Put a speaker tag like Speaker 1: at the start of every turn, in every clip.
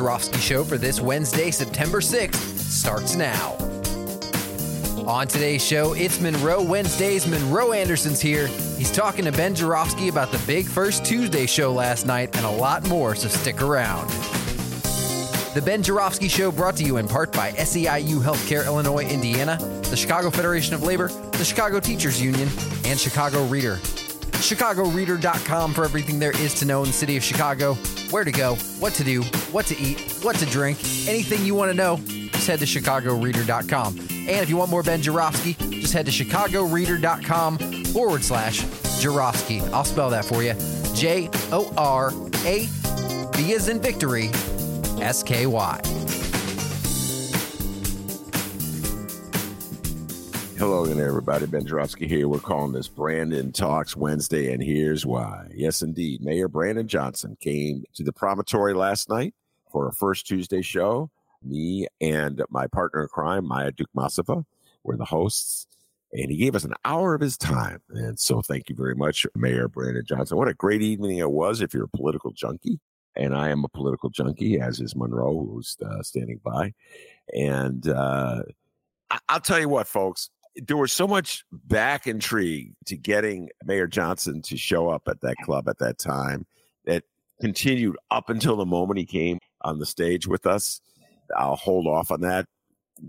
Speaker 1: Joravsky Show for this Wednesday, September 6th starts now. On today's show, it's Monroe Wednesdays. Monroe Anderson's here. He's talking to Ben Joravsky about the big First Tuesday show last night and a lot more, so stick around. The Ben Joravsky Show brought to you in part by SEIU Healthcare Illinois, Indiana, the Chicago Federation of Labor, the Chicago Teachers Union, and Chicago Reader. ChicagoReader.com for everything there is to know in the city of Chicago, where to go, what to do, what to eat, what to drink, anything you want to know, just head to ChicagoReader.com. And if you want more Ben Joravsky, just head to ChicagoReader.com forward slash Joravsky. I'll spell that for you J O R A V as in victory, S K Y.
Speaker 2: Hello again, everybody. Ben Joravsky here. We're calling this Brandon Talks Wednesday, and here's why. Yes, indeed. Mayor Brandon Johnson came to the promontory last night for a first Tuesday show. Me and my partner in crime, Maya Dukmasova, were the hosts, and he gave us an hour of his time. And so, thank you very much, Mayor Brandon Johnson. What a great evening it was if you're a political junkie. And I am a political junkie, as is Monroe, who's uh, standing by. And uh, I- I'll tell you what, folks, there was so much back intrigue to getting Mayor Johnson to show up at that club at that time that continued up until the moment he came on the stage with us. I'll hold off on that.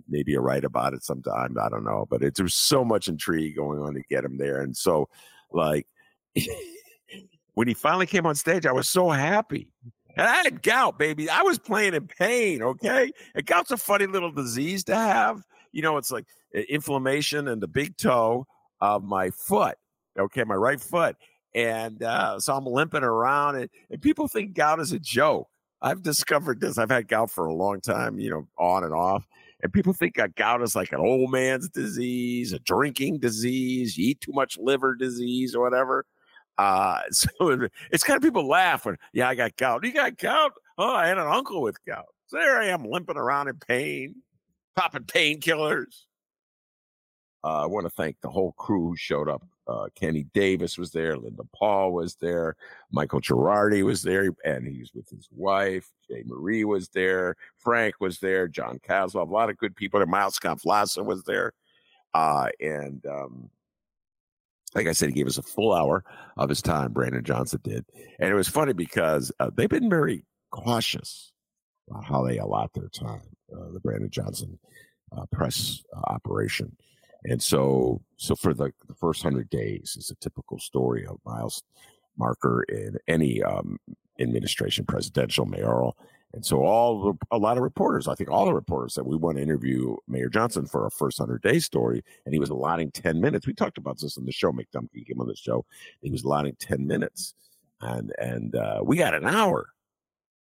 Speaker 2: Maybe you're right about it sometime. I don't know. But it, there was so much intrigue going on to get him there. And so, like, when he finally came on stage, I was so happy. And I had gout, baby. I was playing in pain, okay? And gout's a funny little disease to have. You know, it's like inflammation in the big toe of my foot, okay, my right foot. And uh, so I'm limping around, and, and people think gout is a joke. I've discovered this. I've had gout for a long time, you know, on and off. And people think that gout is like an old man's disease, a drinking disease, you eat too much liver disease or whatever. Uh, so it's kind of people laugh when, yeah, I got gout. You got gout? Oh, I had an uncle with gout. So there I am limping around in pain, popping painkillers. Uh, I want to thank the whole crew who showed up. Uh, Kenny Davis was there, Linda Paul was there, Michael Girardi was there, and he was with his wife. Jay Marie was there, Frank was there, John Caswell, a lot of good people. there. Miles Konflasa was there, uh, and um, like I said, he gave us a full hour of his time. Brandon Johnson did, and it was funny because uh, they've been very cautious about how they allot their time. Uh, the Brandon Johnson uh, press uh, operation. And so, so for the, the first hundred days is a typical story of Miles Marker in any um, administration, presidential, mayoral. And so, all a lot of reporters, I think all the reporters that we want to interview Mayor Johnson for a first hundred day story, and he was allotting ten minutes. We talked about this in the show. Mick Dumke came on the show. He was allotting ten minutes, and and uh, we got an hour.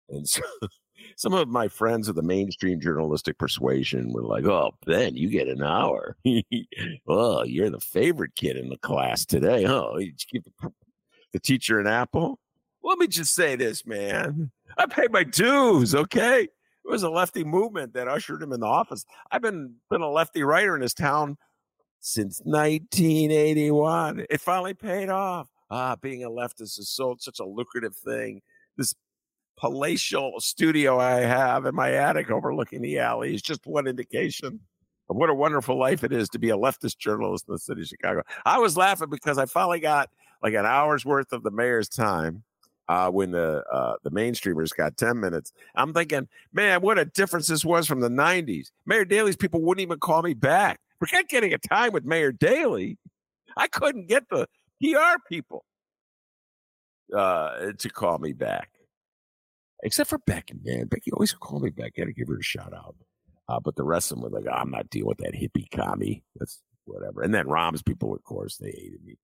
Speaker 2: And so, some of my friends of the mainstream journalistic persuasion were like, "Oh, Ben, you get an hour. oh, you're the favorite kid in the class today. Oh, you give the, the teacher an apple." Let me just say this, man. I paid my dues. Okay, it was a lefty movement that ushered him in the office. I've been been a lefty writer in this town since 1981. It finally paid off. Ah, being a leftist is so such a lucrative thing. This palatial studio I have in my attic overlooking the alley is just one indication of what a wonderful life it is to be a leftist journalist in the city of Chicago. I was laughing because I finally got like an hour's worth of the mayor's time uh, when the uh, the mainstreamers got 10 minutes. I'm thinking, man, what a difference this was from the 90s. Mayor Daley's people wouldn't even call me back. Forget getting a time with Mayor Daley. I couldn't get the PR people uh, to call me back except for Becky, man. Becky always called me back. I had to give her a shout out. Uh, but the rest of them were like, oh, I'm not dealing with that hippie commie. That's whatever. And then Rahm's people, of course, they hated me.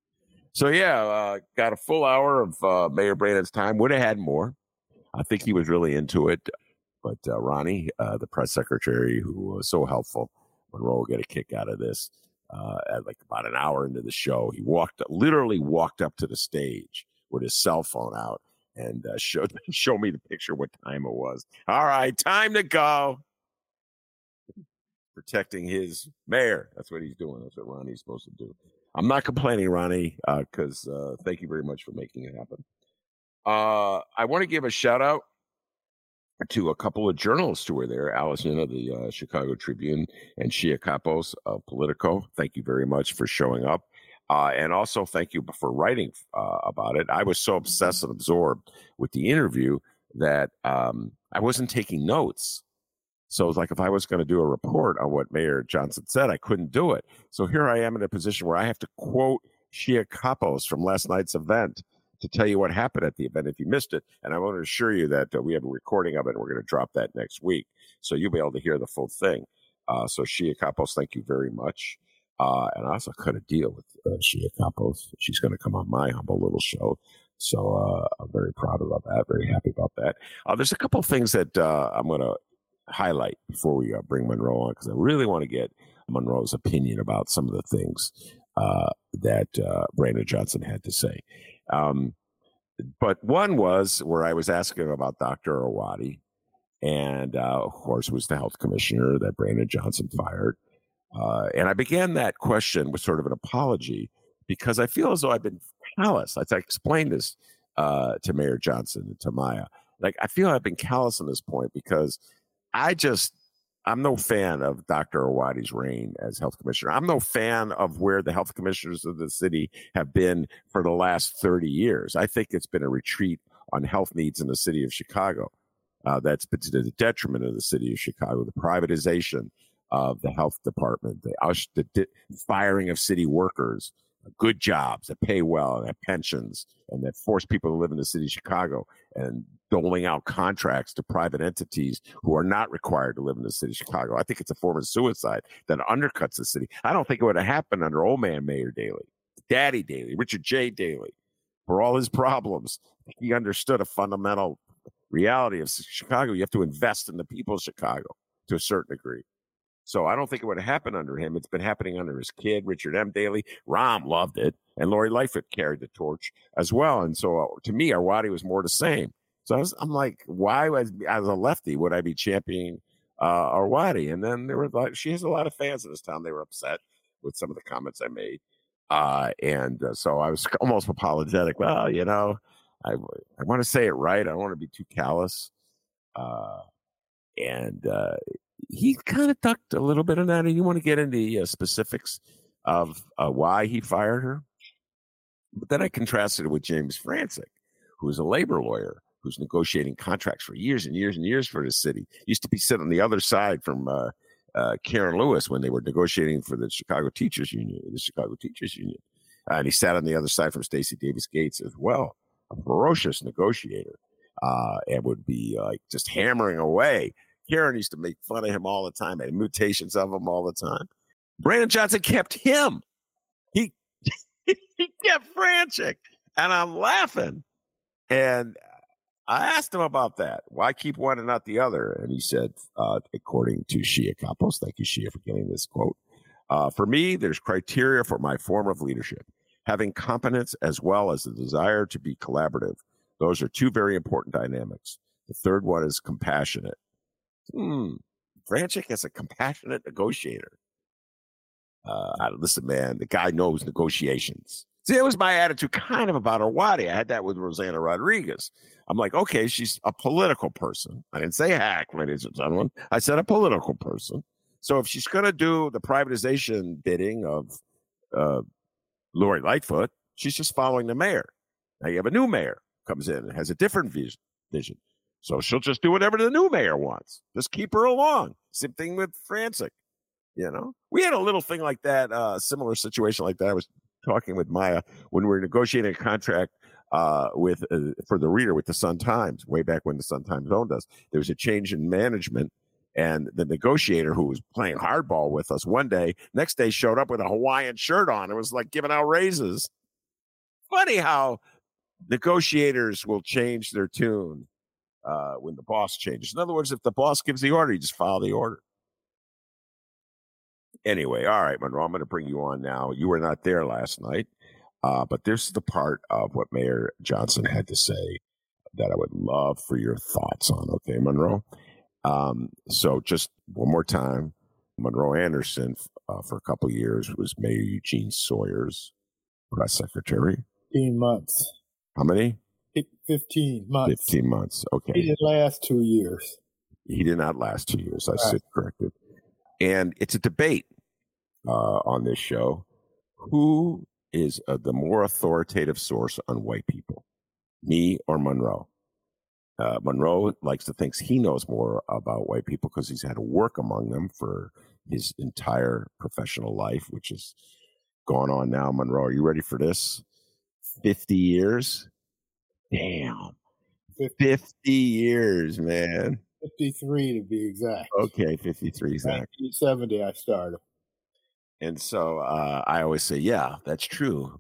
Speaker 2: So yeah, uh, got a full hour of uh, Mayor Brandon's time. Would have had more. I think he was really into it. But uh, Ronnie, uh, the press secretary, who was so helpful, Monroe will get a kick out of this. Uh, at like about an hour into the show, he walked, literally walked up to the stage with his cell phone out and uh, showed show me the picture what time it was. All right, time to go. Protecting his mayor. That's what he's doing. That's what Ronnie's supposed to do. I'm not complaining, Ronnie, because uh, uh, thank you very much for making it happen. Uh, I want to give a shout out to a couple of journalists who were there, Allison of the uh, Chicago Tribune and Shia Kapos of Politico. Thank you very much for showing up. Uh, and also, thank you for writing uh, about it. I was so obsessed and absorbed with the interview that um, I wasn't taking notes. So it's like if I was going to do a report on what Mayor Johnson said, I couldn't do it. So here I am in a position where I have to quote Shia Kapos from last night's event to tell you what happened at the event if you missed it. And I want to assure you that uh, we have a recording of it and we're going to drop that next week. So you'll be able to hear the full thing. Uh, so Shia Kapos, thank you very much. Uh, and I also cut a deal with uh, Shia Kapos. She's going to come on my humble little show. So uh, I'm very proud about that. Very happy about that. Uh, there's a couple of things that uh, I'm going to highlight before we uh, bring Monroe on because I really want to get Monroe's opinion about some of the things uh, that Brandon Johnson had to say. Um, but one was where I was asking about Dr. Arwady, and uh, of course, was the health commissioner that Brandon Johnson fired. Uh, and I began that question with sort of an apology because I feel as though I've been callous. I explained this uh, to Mayor Johnson and to Maya. Like, I feel I've been callous on this point because I just I'm no fan of Dr. Arwady's reign as health commissioner. I'm no fan of where the health commissioners of the city have been for the last 30 years. I think it's been a retreat on health needs in the city of Chicago. Uh, that's been to the detriment of the city of Chicago. The privatization of the health department, the, the firing of city workers, good jobs that pay well and have pensions and that force people to live in the city of Chicago and doling out contracts to private entities who are not required to live in the city of Chicago. I think it's a form of suicide that undercuts the city. I don't think it would have happened under old man Mayor Daley, Daddy Daley, Richard J. Daley. For all his problems, he understood a fundamental reality of Chicago. You have to invest in the people of Chicago to a certain degree. So I don't think it would have happened under him. It's been happening under his kid, Richard M. Daley. Rahm loved it, and Lori Lightfoot carried the torch as well. And so uh, to me, Arwady was more the same. So I I'm like, why was as a lefty would I be championing uh, Arwady? And then there were like, she has a lot of fans in this town. They were upset with some of the comments I made, uh, and uh, so I was almost apologetic. Well, you know, I I want to say it right. I don't want to be too callous. Uh, and uh, he kind of ducked a little bit of that. And you want to get into the uh, specifics of uh, why he fired her? But then I contrasted it with James Franczek, who is a labor lawyer who's negotiating contracts for years and years and years for the city. Used to be sitting on the other side from uh, uh, Karen Lewis when they were negotiating for the Chicago Teachers Union, the Chicago Teachers Union. Uh, and he sat on the other side from Stacy Davis Gates as well, a ferocious negotiator, uh, and would be like just hammering away Karen used to make fun of him all the time, and mutations of him all the time. Brandon Johnson kept him. He he kept Franczek, and I'm laughing. And I asked him about that. Why keep one and not the other? And he said, uh, according to Shia Kapos, thank you, Shia, for getting this quote. Uh, for me, there's criteria for my form of leadership having competence as well as the desire to be collaborative. Those are two very important dynamics. The third one is compassionate hmm, Franczek is a compassionate negotiator. Uh, listen, man, the guy knows negotiations. See, that was my attitude kind of about Arwady. I had that with Rossana Rodriguez. I'm like, okay, she's a political person. I didn't say hack, ladies and gentlemen. I said a political person. So if she's going to do the privatization bidding of uh, Lori Lightfoot, she's just following the mayor. Now you have a new mayor comes in and has a different vision. So she'll just do whatever the new mayor wants. Just keep her along. Same thing with Franczek. You know, we had a little thing like that, uh, similar situation like that. I was talking with Maya when we were negotiating a contract uh, with uh, for the reader with the Sun Times way back when the Sun Times owned us. There was a change in management And the negotiator who was playing hardball with us one day, next day showed up with a Hawaiian shirt on. It was like giving out raises. Funny how negotiators will change their tune uh, when the boss changes. In other words, if the boss gives the order, you just follow the order. Anyway, all right, Monroe, I'm going to bring you on now. You were not there last night, uh, but this is the part of what Mayor Johnson had to say that I would love for your thoughts on. Okay, Monroe? Um, so just one more time, Monroe Anderson, uh, for a couple years, was Mayor Eugene Sawyer's press secretary.
Speaker 3: 15 months.
Speaker 2: How many?
Speaker 3: 15 months.
Speaker 2: 15 months. Okay.
Speaker 3: He didn't last two years.
Speaker 2: He did not last two years. I right. corrected. And it's a debate uh, on this show. Who is uh, the more authoritative source on white people, me or Monroe? Uh, Monroe likes to think he knows more about white people because he's had to work among them for his entire professional life, which is going on now. Monroe, are you ready for this? 50 years? Damn. 50, 50 years, man.
Speaker 3: 53 to be exact.
Speaker 2: Okay, 53 exactly.
Speaker 3: 1970 I started.
Speaker 2: And so uh, I always say, yeah, that's true.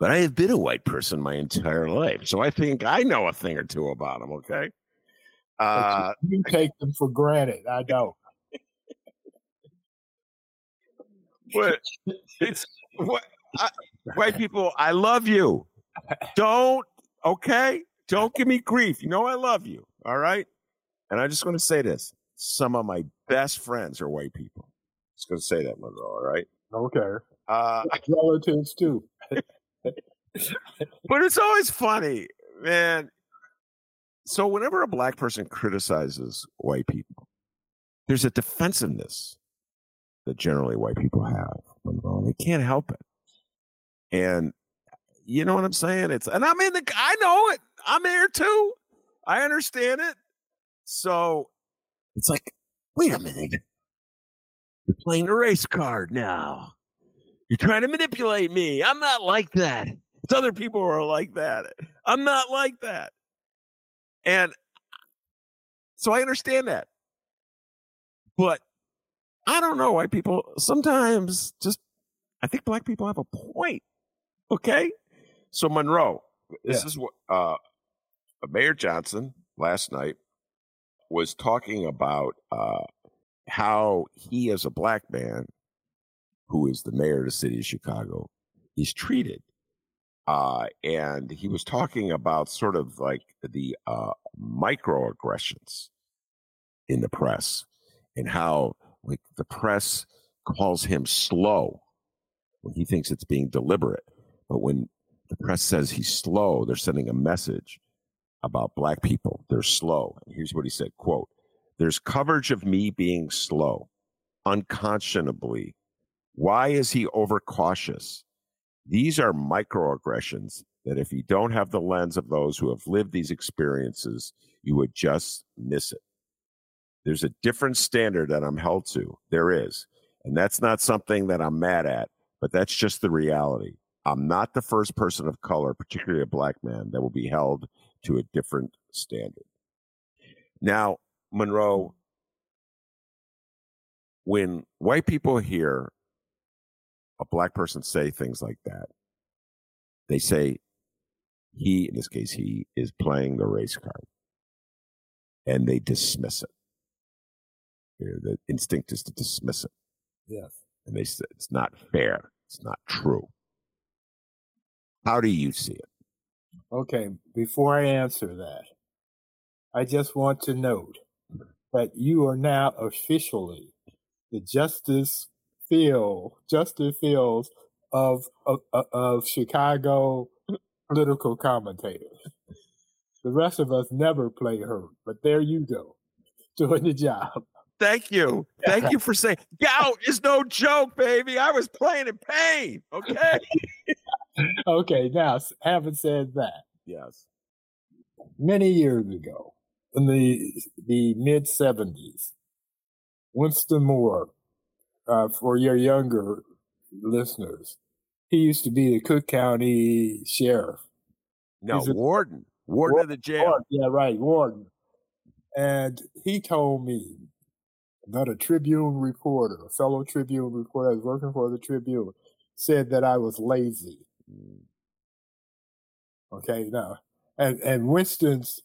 Speaker 2: But I have been a white person my entire life. So I think I know a thing or two about them, okay?
Speaker 3: Uh, you take them for granted. I don't.
Speaker 2: but it's what I, white people, I love you. Don't Okay? Don't give me grief. You know I love you. All right? And I just want to say this. Some of my best friends are white people. Just gonna say that, Monroe, all right?
Speaker 3: Okay. Uh relatives too.
Speaker 2: but it's always funny, man. So whenever a black person criticizes white people, there's a defensiveness that generally white people have, Monroe. They can't help it. And you know what I'm saying? It's and I'm in the I know it. I'm here too. I understand it. So it's like, wait a minute. You're playing a race card now. You're trying to manipulate me. I'm not like that. It's other people who are like that. I'm not like that. And so I understand that. But I don't know why people sometimes just I think black people have a point. Okay? So Monroe, this yeah. is what uh, Mayor Johnson last night was talking about uh, how he, as a black man, who is the mayor of the city of Chicago, is treated. Uh, and he was talking about sort of like the uh, microaggressions in the press and how like the press calls him slow when he thinks it's being deliberate. But when the press says he's slow. They're sending a message about black people. They're slow. And here's what he said, quote, there's coverage of me being slow, unconscionably. Why is he overcautious? These are microaggressions that if you don't have the lens of those who have lived these experiences, you would just miss it. There's a different standard that I'm held to. There is. And that's not something that I'm mad at, but that's just the reality. I'm not the first person of color, particularly a black man, that will be held to a different standard. Now, Monroe, when white people hear a black person say things like that, they say he, in this case, he is playing the race card and they dismiss it. The instinct is to dismiss it.
Speaker 3: Yes.
Speaker 2: And they say it's not fair. It's not true. How do you see it?
Speaker 3: Okay, before I answer that, I just want to note that you are now officially the Justin Field, Justin Fields of, of, of Chicago political commentators. The rest of us never play her, but there you go, doing the job.
Speaker 2: Thank you. Thank you for saying gout is no joke, baby. I was playing in pain. Okay.
Speaker 3: okay, now having said that,
Speaker 2: yes,
Speaker 3: many years ago, in the the mid seventies, Winston Moore, uh, for your younger listeners, he used to be the Cook County sheriff.
Speaker 2: No, a, warden, warden, warden of the jail.
Speaker 3: Warden, yeah, right, warden. And he told me another Tribune reporter, a fellow Tribune reporter, I was working for the Tribune, said that I was lazy. Mm. Okay, now, and, and Winston's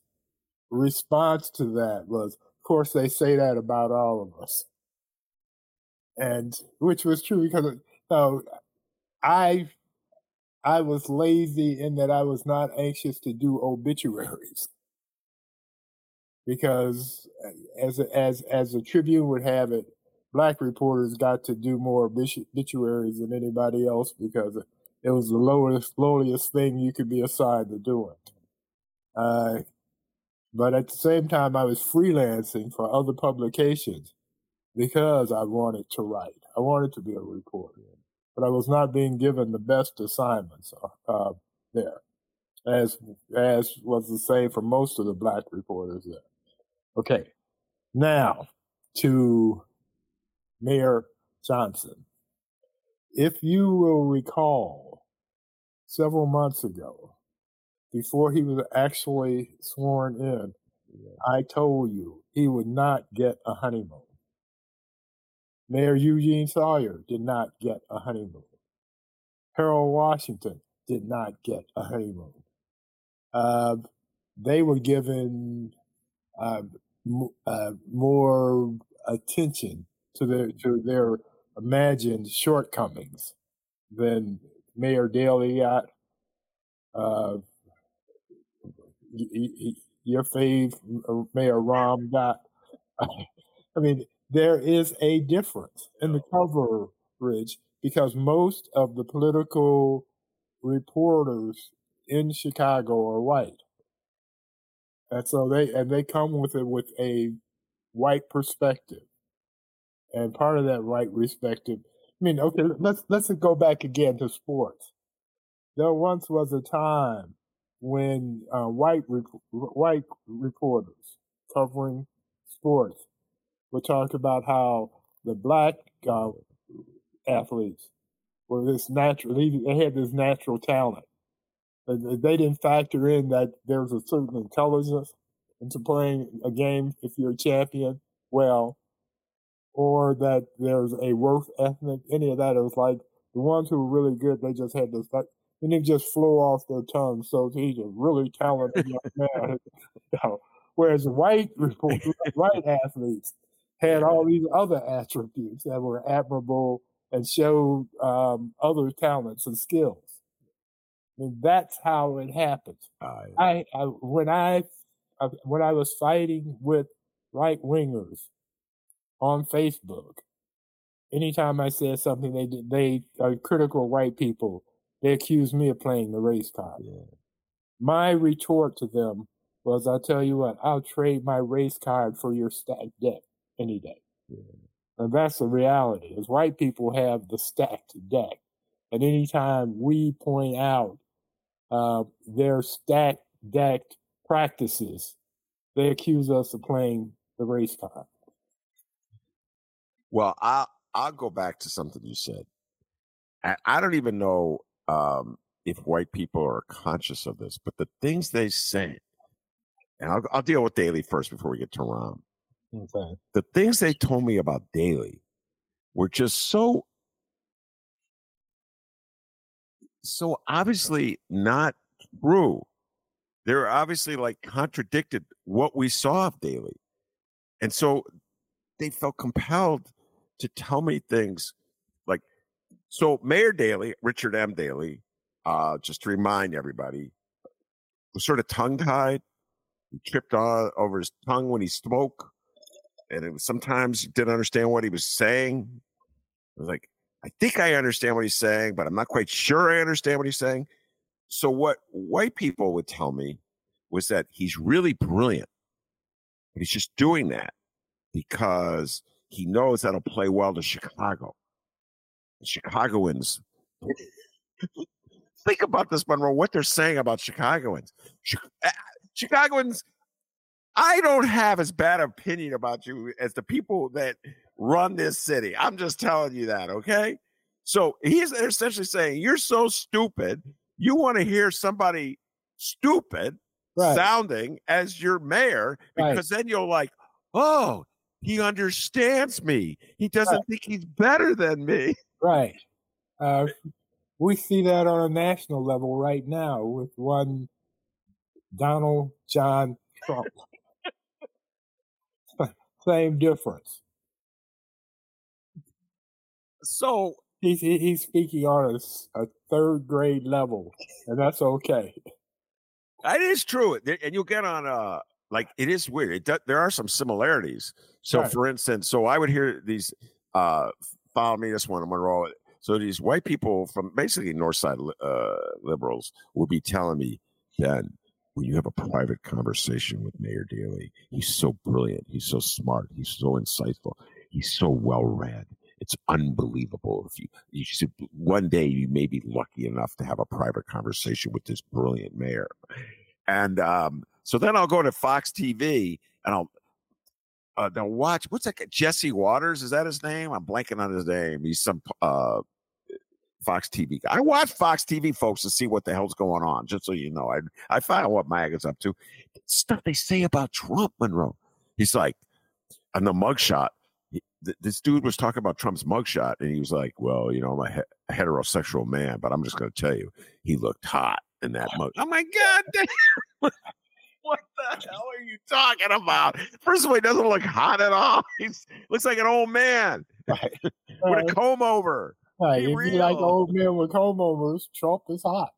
Speaker 3: response to that was, of course, they say that about all of us. And which was true because no, I I was lazy in that I was not anxious to do obituaries because as as as the Tribune would have it, black reporters got to do more obituaries than anybody else because it was the lowest lowliest thing you could be assigned to doing. Uh, but at the same time, I was freelancing for other publications because I wanted to write. I wanted to be a reporter, but I was not being given the best assignments uh, uh there, as as was the same for most of the black reporters there. Okay. Now to Mayor Johnson. If you will recall, several months ago, before he was actually sworn in, yeah. I told you he would not get a honeymoon. Mayor Eugene Sawyer did not get a honeymoon. Harold Washington did not get a honeymoon. Uh, they were given uh, uh, more attention to their to their imagined shortcomings than Mayor Daley got. Uh, your fave uh, Mayor Rahm got. I mean, there is a difference in the coverage because most of the political reporters in Chicago are white. And so they and they come with it with a white perspective. And part of that white perspective, I mean, okay, let's let's go back again to sports. There once was a time when uh, white white reporters covering sports would talk about how the black uh, athletes were this natural. They had this natural talent, they didn't factor in that there's a certain intelligence into playing a game if you're a champion well, or that there's a work ethic, any of that. It was like the ones who were really good, they just had this, like, and it just flew off their tongue. So he's a really talented young man. you know, whereas white white athletes had all these other attributes that were admirable and showed um, other talents and skills. And that's how it happens. Uh, I, I, when I, when I was fighting with right wingers on Facebook, anytime I said something they did, they are critical white people. They accused me of playing the race card. Yeah. My retort to them was, "I'll tell you what, I'll trade my race card for your stacked deck any day." Yeah. And that's the reality. Is white people have the stacked deck, and anytime we point out uh, their stacked deck practices, they accuse us of playing the race card.
Speaker 2: Well, I'll I'll go back to something you said. I, I don't even know um, if white people are conscious of this, but the things they say, and I'll, I'll deal with Daley first before we get to Rahm. Okay. The things they told me about Daley were just so so obviously not true. They're obviously like contradicted what we saw of Daley. And so they felt compelled to tell me things like so Mayor Daley, Richard M. Daley, uh, just to remind everybody, was sort of tongue tied. He tripped on over his tongue when he spoke. And it was sometimes didn't understand what he was saying. It was like I think I understand what he's saying, but I'm not quite sure I understand what he's saying. So, what white people would tell me was that he's really brilliant, but he's just doing that because he knows that'll play well to Chicago. Chicagoans. think about this, Monroe, what they're saying about Chicagoans. Eh, Chicagoans, I don't have as bad opinion about you as the people that run this city. I'm just telling you that, okay? So he's essentially saying, You're so stupid. You want to hear somebody stupid right. sounding as your mayor because right. then you'll like, Oh, he understands me. He doesn't right. think he's better than me.
Speaker 3: Right. Uh, we see that on a national level right now with one Donald John Trump. Same difference.
Speaker 2: So
Speaker 3: he's he's speaking on a, a third grade level, and that's okay.
Speaker 2: That is true, and you'll get on a like it is weird. It does, there are some similarities. So, right. for instance, so I would hear these uh follow me this one, I'm gonna roll it. So these white people from basically North Side uh, liberals will be telling me, Ben, when you have a private conversation with Mayor Daley, he's so brilliant, he's so smart, he's so insightful, he's so well read. It's unbelievable. If you, you should, one day you may be lucky enough to have a private conversation with this brilliant mayor. And um, so then I'll go to Fox TV and I'll uh, they'll watch what's that? Jesse Watters? is that his name? I'm blanking on his name. He's some uh, Fox TV guy. I watch Fox TV folks to see what the hell's going on. Just so you know, I I find out what MAGA's up to. Stuff they say about Trump, Monroe. He's like on the mugshot this dude was talking about Trump's mugshot, and he was like, "Well, you know, I'm a, a heterosexual man, but I'm just going to tell you, he looked hot in that mug." Oh my god, damn. what the hell are you talking about? First of all, he doesn't look hot at all. He looks like an old man right. with a comb over.
Speaker 3: Right. If real. you like old men with comb overs, Trump is hot.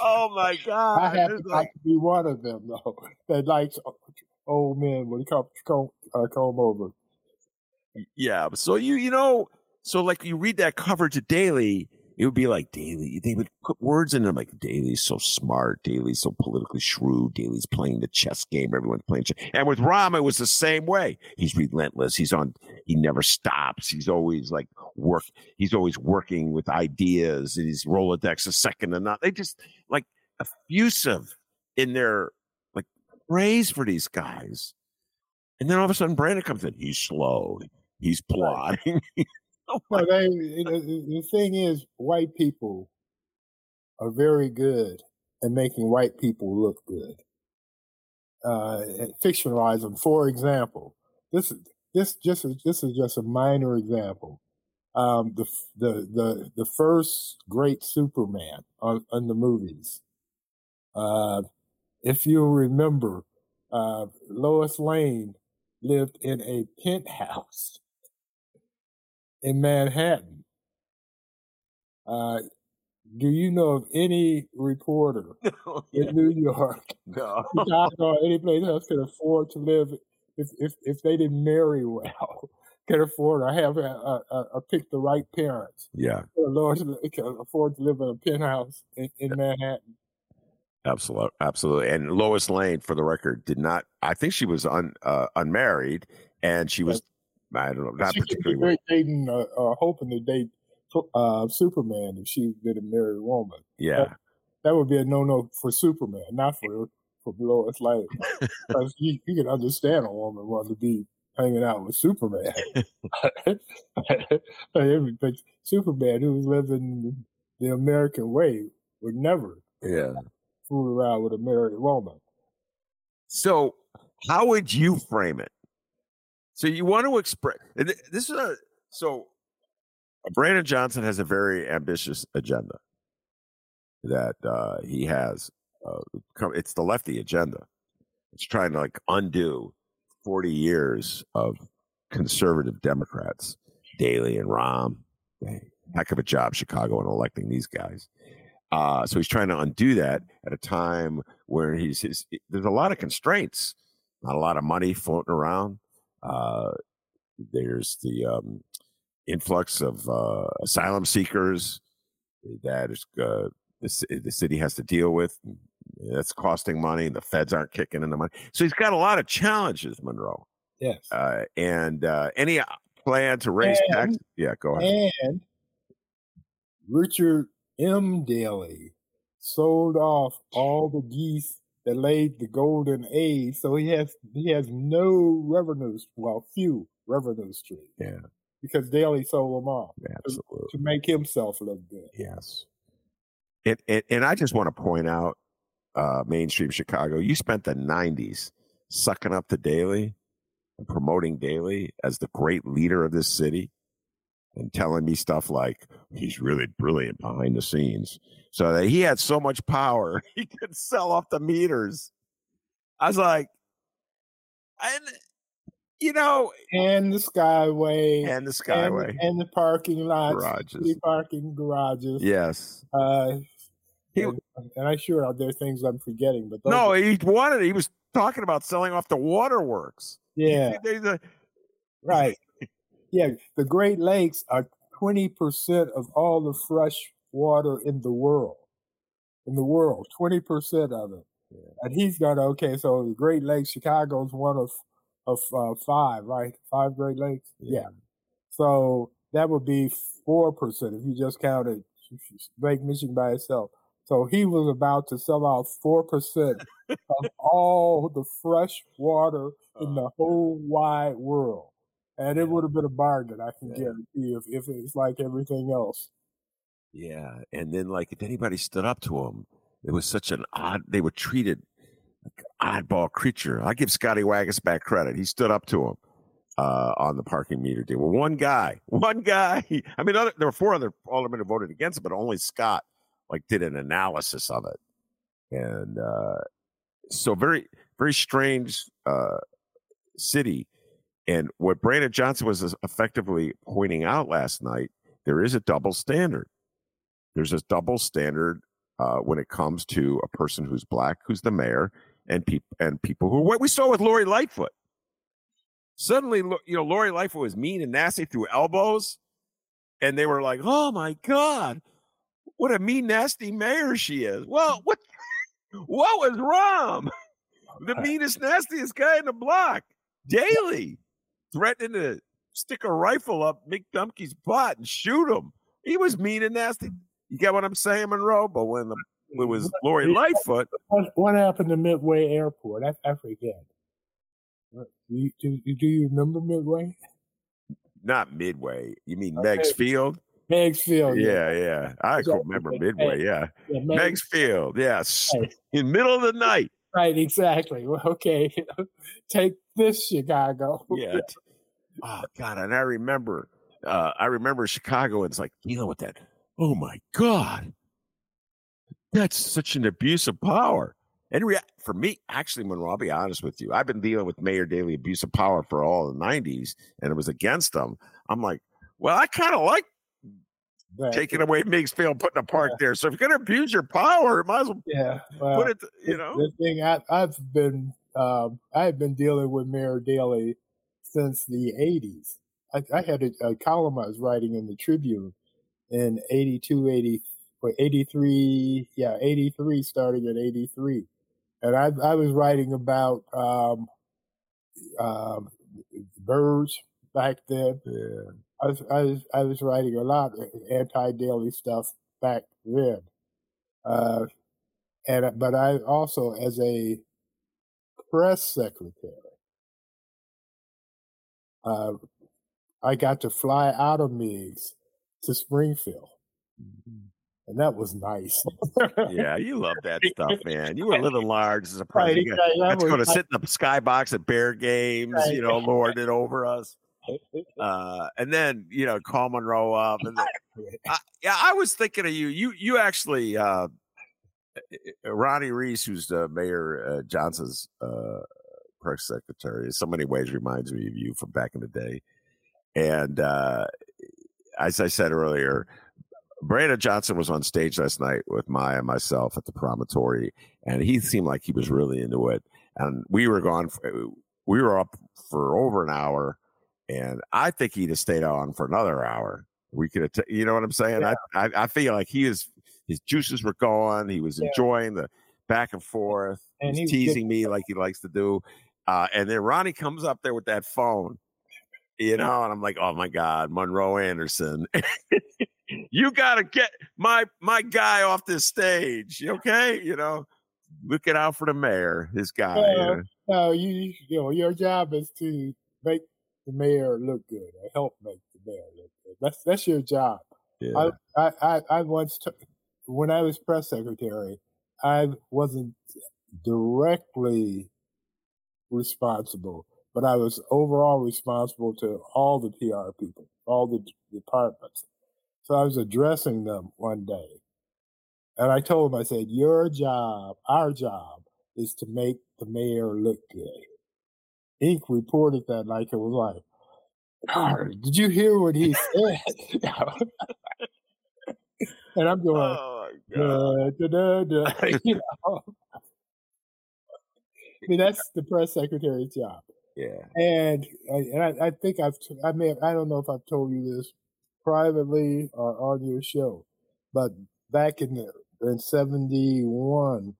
Speaker 2: oh my god!
Speaker 3: I happen like... to be one of them though that likes oh, old men with comb, comb, uh, comb over.
Speaker 2: Yeah. So you you know, so like you read that coverage daily, it would be like Daley. They would put words in there like Daley's so smart, Daley's so politically shrewd, Daley's playing the chess game, everyone's playing chess. And with Rahm, it was the same way. He's relentless. He's on. He never stops. He's always like work. He's always working with ideas, he's Rolodex a second to not. They just like effusive in their praise for these guys. And then all of a sudden, Brandon comes in. He's slow. He's plotting.
Speaker 3: oh no, they, the thing is, white people are very good at making white people look good. Uh, fictionalize them. For example, this this just this is just a minor example. Um, the the the the first great Superman on, on the movies. Uh, if you remember, uh, Lois Lane lived in a penthouse in Manhattan. Uh, do you know of any reporter oh, in New York, no. Chicago, or any place else can afford to live if if if they didn't marry well? Can afford or have a, a, a pick the right parents.
Speaker 2: Yeah,
Speaker 3: Lord can afford to live in a penthouse in, in Manhattan.
Speaker 2: Absolutely, absolutely. And Lois Lane, for the record, did not. I think she was un, uh, unmarried, and she was I don't know, not she particularly.
Speaker 3: Be dating, uh, uh, hoping to date uh, Superman if she been a married woman.
Speaker 2: Yeah,
Speaker 3: that, that would be a no no for Superman, not for for Lois Lane. you, you can understand a woman wanting to be hanging out with Superman, but Superman, who was living the American way, would never
Speaker 2: yeah
Speaker 3: fool around with a married woman.
Speaker 2: So, how would you frame it? So you want to express this is a so Brandon Johnson has a very ambitious agenda that uh, he has. Uh, it's the lefty agenda. It's trying to like undo 40 years of conservative Democrats, Daley and Rahm. Heck of a job, Chicago, in electing these guys. Uh, so he's trying to undo that at a time where he's, he's there's a lot of constraints, not a lot of money floating around. Uh, there's the um, influx of uh, asylum seekers that is, uh, the, the city has to deal with. That's costing money. The feds aren't kicking in the money. So he's got a lot of challenges, Monroe.
Speaker 3: Yes.
Speaker 2: Uh, and uh, any plan to raise and, taxes? Yeah, go ahead.
Speaker 3: And Richard M. Daley sold off all the geese that laid the golden egg. So he has he has no revenue, well, few revenue streams.
Speaker 2: Yeah.
Speaker 3: Because Daley sold them off.
Speaker 2: Absolutely.
Speaker 3: To, to make himself look good.
Speaker 2: Yes. And, and, and I just want to point out, uh, mainstream Chicago, you spent the 90s sucking up to Daley. and promoting Daley as the great leader of this city and telling me stuff like he's really brilliant behind the scenes. So that he had so much power, he could sell off the meters. I was like, and you know,
Speaker 3: and the Skyway,
Speaker 2: and the Skyway,
Speaker 3: and, and the parking lots,
Speaker 2: garages,
Speaker 3: parking garages.
Speaker 2: Yes.
Speaker 3: Uh, he, and, and I'm sure there are things I'm forgetting, but
Speaker 2: no,
Speaker 3: are,
Speaker 2: he wanted. He was talking about selling off the waterworks.
Speaker 3: Yeah,
Speaker 2: a,
Speaker 3: right. Yeah, the Great Lakes are 20 percent of all the fresh water in the world. In the world, 20 percent of it. Yeah. And he's got okay. So the Great Lakes, Chicago's one of of uh, five, right? Five Great Lakes. Yeah. yeah. So that would be four percent if you just counted Lake Michigan by itself. So he was about to sell out four percent of all the fresh water in the whole wide world, and it would have been a bargain. I can yeah. guarantee if if it's like everything else.
Speaker 2: Yeah, and then like if anybody stood up to him, it was such an odd. They were treated like oddball creature. I give Scotty Waguespack credit. He stood up to him uh, on the parking meter deal. Well, one guy, one guy. I mean, other, there were four other aldermen who voted against it, but only Scott like did an analysis of it, and uh, so very very strange uh, city. And what Brandon Johnson was effectively pointing out last night, there is a double standard. There's a double standard uh, when it comes to a person who's black, who's the mayor, and people and people who what we saw with Lori Lightfoot. Suddenly, you know, Lori Lightfoot was mean and nasty through elbows, and they were like, "Oh my god, what a mean, nasty mayor she is." Well, what what was wrong? The meanest, nastiest guy in the block, Daley, threatening to stick a rifle up Mick Dumke's butt and shoot him. He was mean and nasty. You get what I'm saying, Monroe? But when the it was Lori Lightfoot.
Speaker 3: What, what happened to Midway Airport? I, I forget. Do you, do, do you remember Midway?
Speaker 2: Not Midway. You mean okay. Meigs Field?
Speaker 3: Meigs Field.
Speaker 2: Yeah, yeah. yeah. I can remember Midway. Yeah. yeah Meigs, Meigs Field. Yes. Right. In middle of the night.
Speaker 3: Right, exactly. Okay. Take this, Chicago.
Speaker 2: Yeah. oh God. And I remember uh, I remember Chicago and it's like you know what that. Oh my God. That's such an abuse of power. And rea- for me, actually, Monroe, I'll be honest with you, I've been dealing with Mayor Daley abuse of power for all the 90s, and it was against them. I'm like, well, I kind of like right. taking away Meigs Field, putting a park yeah. there. So if you're going to abuse your power, it might as well,
Speaker 3: yeah, well,
Speaker 2: put it, you know.
Speaker 3: The thing I, have been, um, I've been dealing with Mayor Daley since the 80s. I, I had a, a column I was writing in the Tribune in 82, 83 for 83, yeah, 83, starting at 83. And I, I was writing about um, um, birds back then.
Speaker 2: Yeah.
Speaker 3: I was, I was, I was writing a lot of anti-Daley stuff back then. Uh, and, but I also, as a press secretary, uh, I got to fly out of Meigs to Springfield. Mm-hmm and that was nice.
Speaker 2: yeah, you love that stuff, man. You were living large as a. Right, That's going to sit in the skybox at Bear games, right. you know, lord it over us. Uh, and then you know, call Monroe up, and then, I, yeah, I was thinking of you. You you actually, uh, Ronnie Reese, who's the Mayor Johnson's uh, press secretary, in so many ways reminds me of you from back in the day. And uh, as I said earlier, Brandon Johnson was on stage last night with Maya and myself at the promontory, and he seemed like he was really into it. And we were gone, for, we were up for over an hour, and I think he'd have stayed on for another hour. We could have, you know what I'm saying? Yeah. I, I, I feel like he was, his juices were going. He was yeah. enjoying the back and forth. And he's teasing me like he likes to do. Uh, and then Ronnie comes up there with that phone, you know, and I'm like, oh my God, Monroe Anderson. you got to get my my guy off this stage, okay? You know, looking out for the mayor, his guy.
Speaker 3: Well, no, you you know your job is to make the mayor look good or help make the mayor look good. That's that's your job. Yeah. I I I once t- when I was press secretary, I wasn't directly responsible, but I was overall responsible to all the PR people, all the departments. So I was addressing them one day. And I told them, I said, your job, our job is to make the mayor look good. Inc. reported that like it was like, did you hear what he said? and I'm going, oh da, da, da, you know. I mean, that's the press secretary's job.
Speaker 2: Yeah.
Speaker 3: And and I, I think I've I may have, I don't know if I've told you this privately or on your show, but back in the in '71,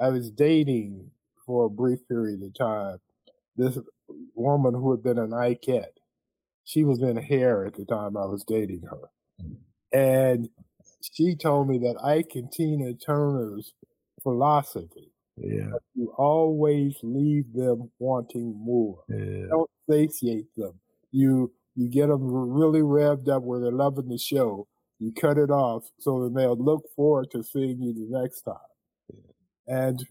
Speaker 3: I was dating for a brief period of time this woman who had been an Ikette. She was in hair at the time I was dating her, and she told me that Ike and Tina Turner's philosophy
Speaker 2: yeah.
Speaker 3: You always leave them wanting more.
Speaker 2: Yeah.
Speaker 3: Don't satiate them. You you get them really revved up where they're loving the show. You cut it off so that they'll look forward to seeing you the next time. Yeah. And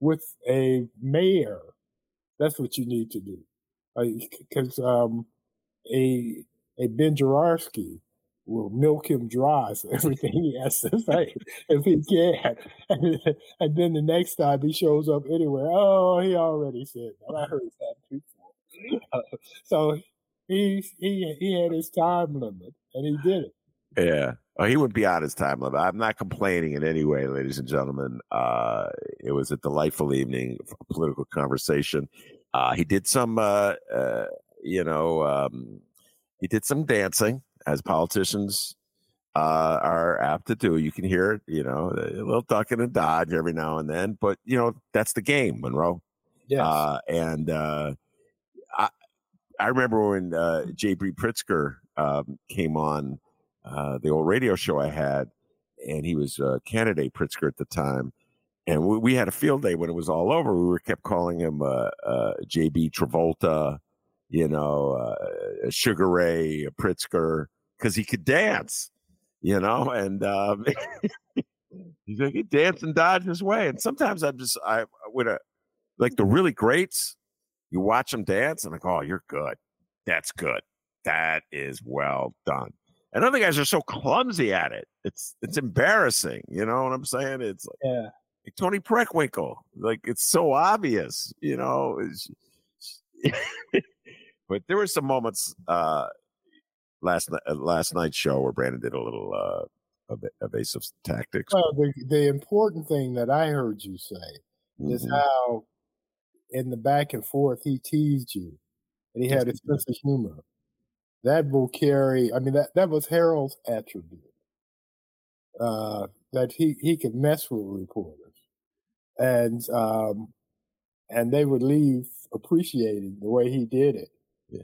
Speaker 3: with a mayor, that's what you need to do. Because um, a a Ben Joravsky will milk him dry for everything he has to say if he can. And, and, then the next time he shows up anywhere, oh, he already said that. I heard that before. So he he he had his time limit and he did it.
Speaker 2: Yeah. Oh, he would be on his time limit. I'm not complaining in any way, ladies and gentlemen. Uh, it was a delightful evening for political conversation. Uh, he did some, uh, uh you know, um, he did some dancing as politicians uh, are apt to do. You can hear it, you know, a little ducking and dodge every now and then, but you know that's the game, Monroe.
Speaker 3: Yeah,
Speaker 2: uh, and uh, I I remember when uh, J.B. Pritzker um, came on uh, the old radio show I had, and he was uh, candidate Pritzker at the time. And we, we, had a field day when it was all over. We were kept calling him uh, JB Travolta, you know, Sugar Ray Pritzker, because he could dance, you know, and um, he's like he dance and dodge his way. And sometimes I'm just I would like the really greats. You watch them dance, and like, oh, you're good. That's good. That is well done. And other guys are so clumsy at it. It's it's embarrassing. You know what I'm saying? It's like,
Speaker 3: yeah.
Speaker 2: Toni Preckwinkle. Like it's so obvious. You know. but there were some moments uh, last uh, last night's show where Brandon did a little uh, evasive tactics.
Speaker 3: Well, the, the important thing that I heard you say mm-hmm. is how in the back and forth he teased you, and he had a sense of humor. That will carry. I mean, that that was Harold's attribute. Uh, that he he could mess with reporters, and um, and they would leave appreciating the way he did it.
Speaker 2: Yeah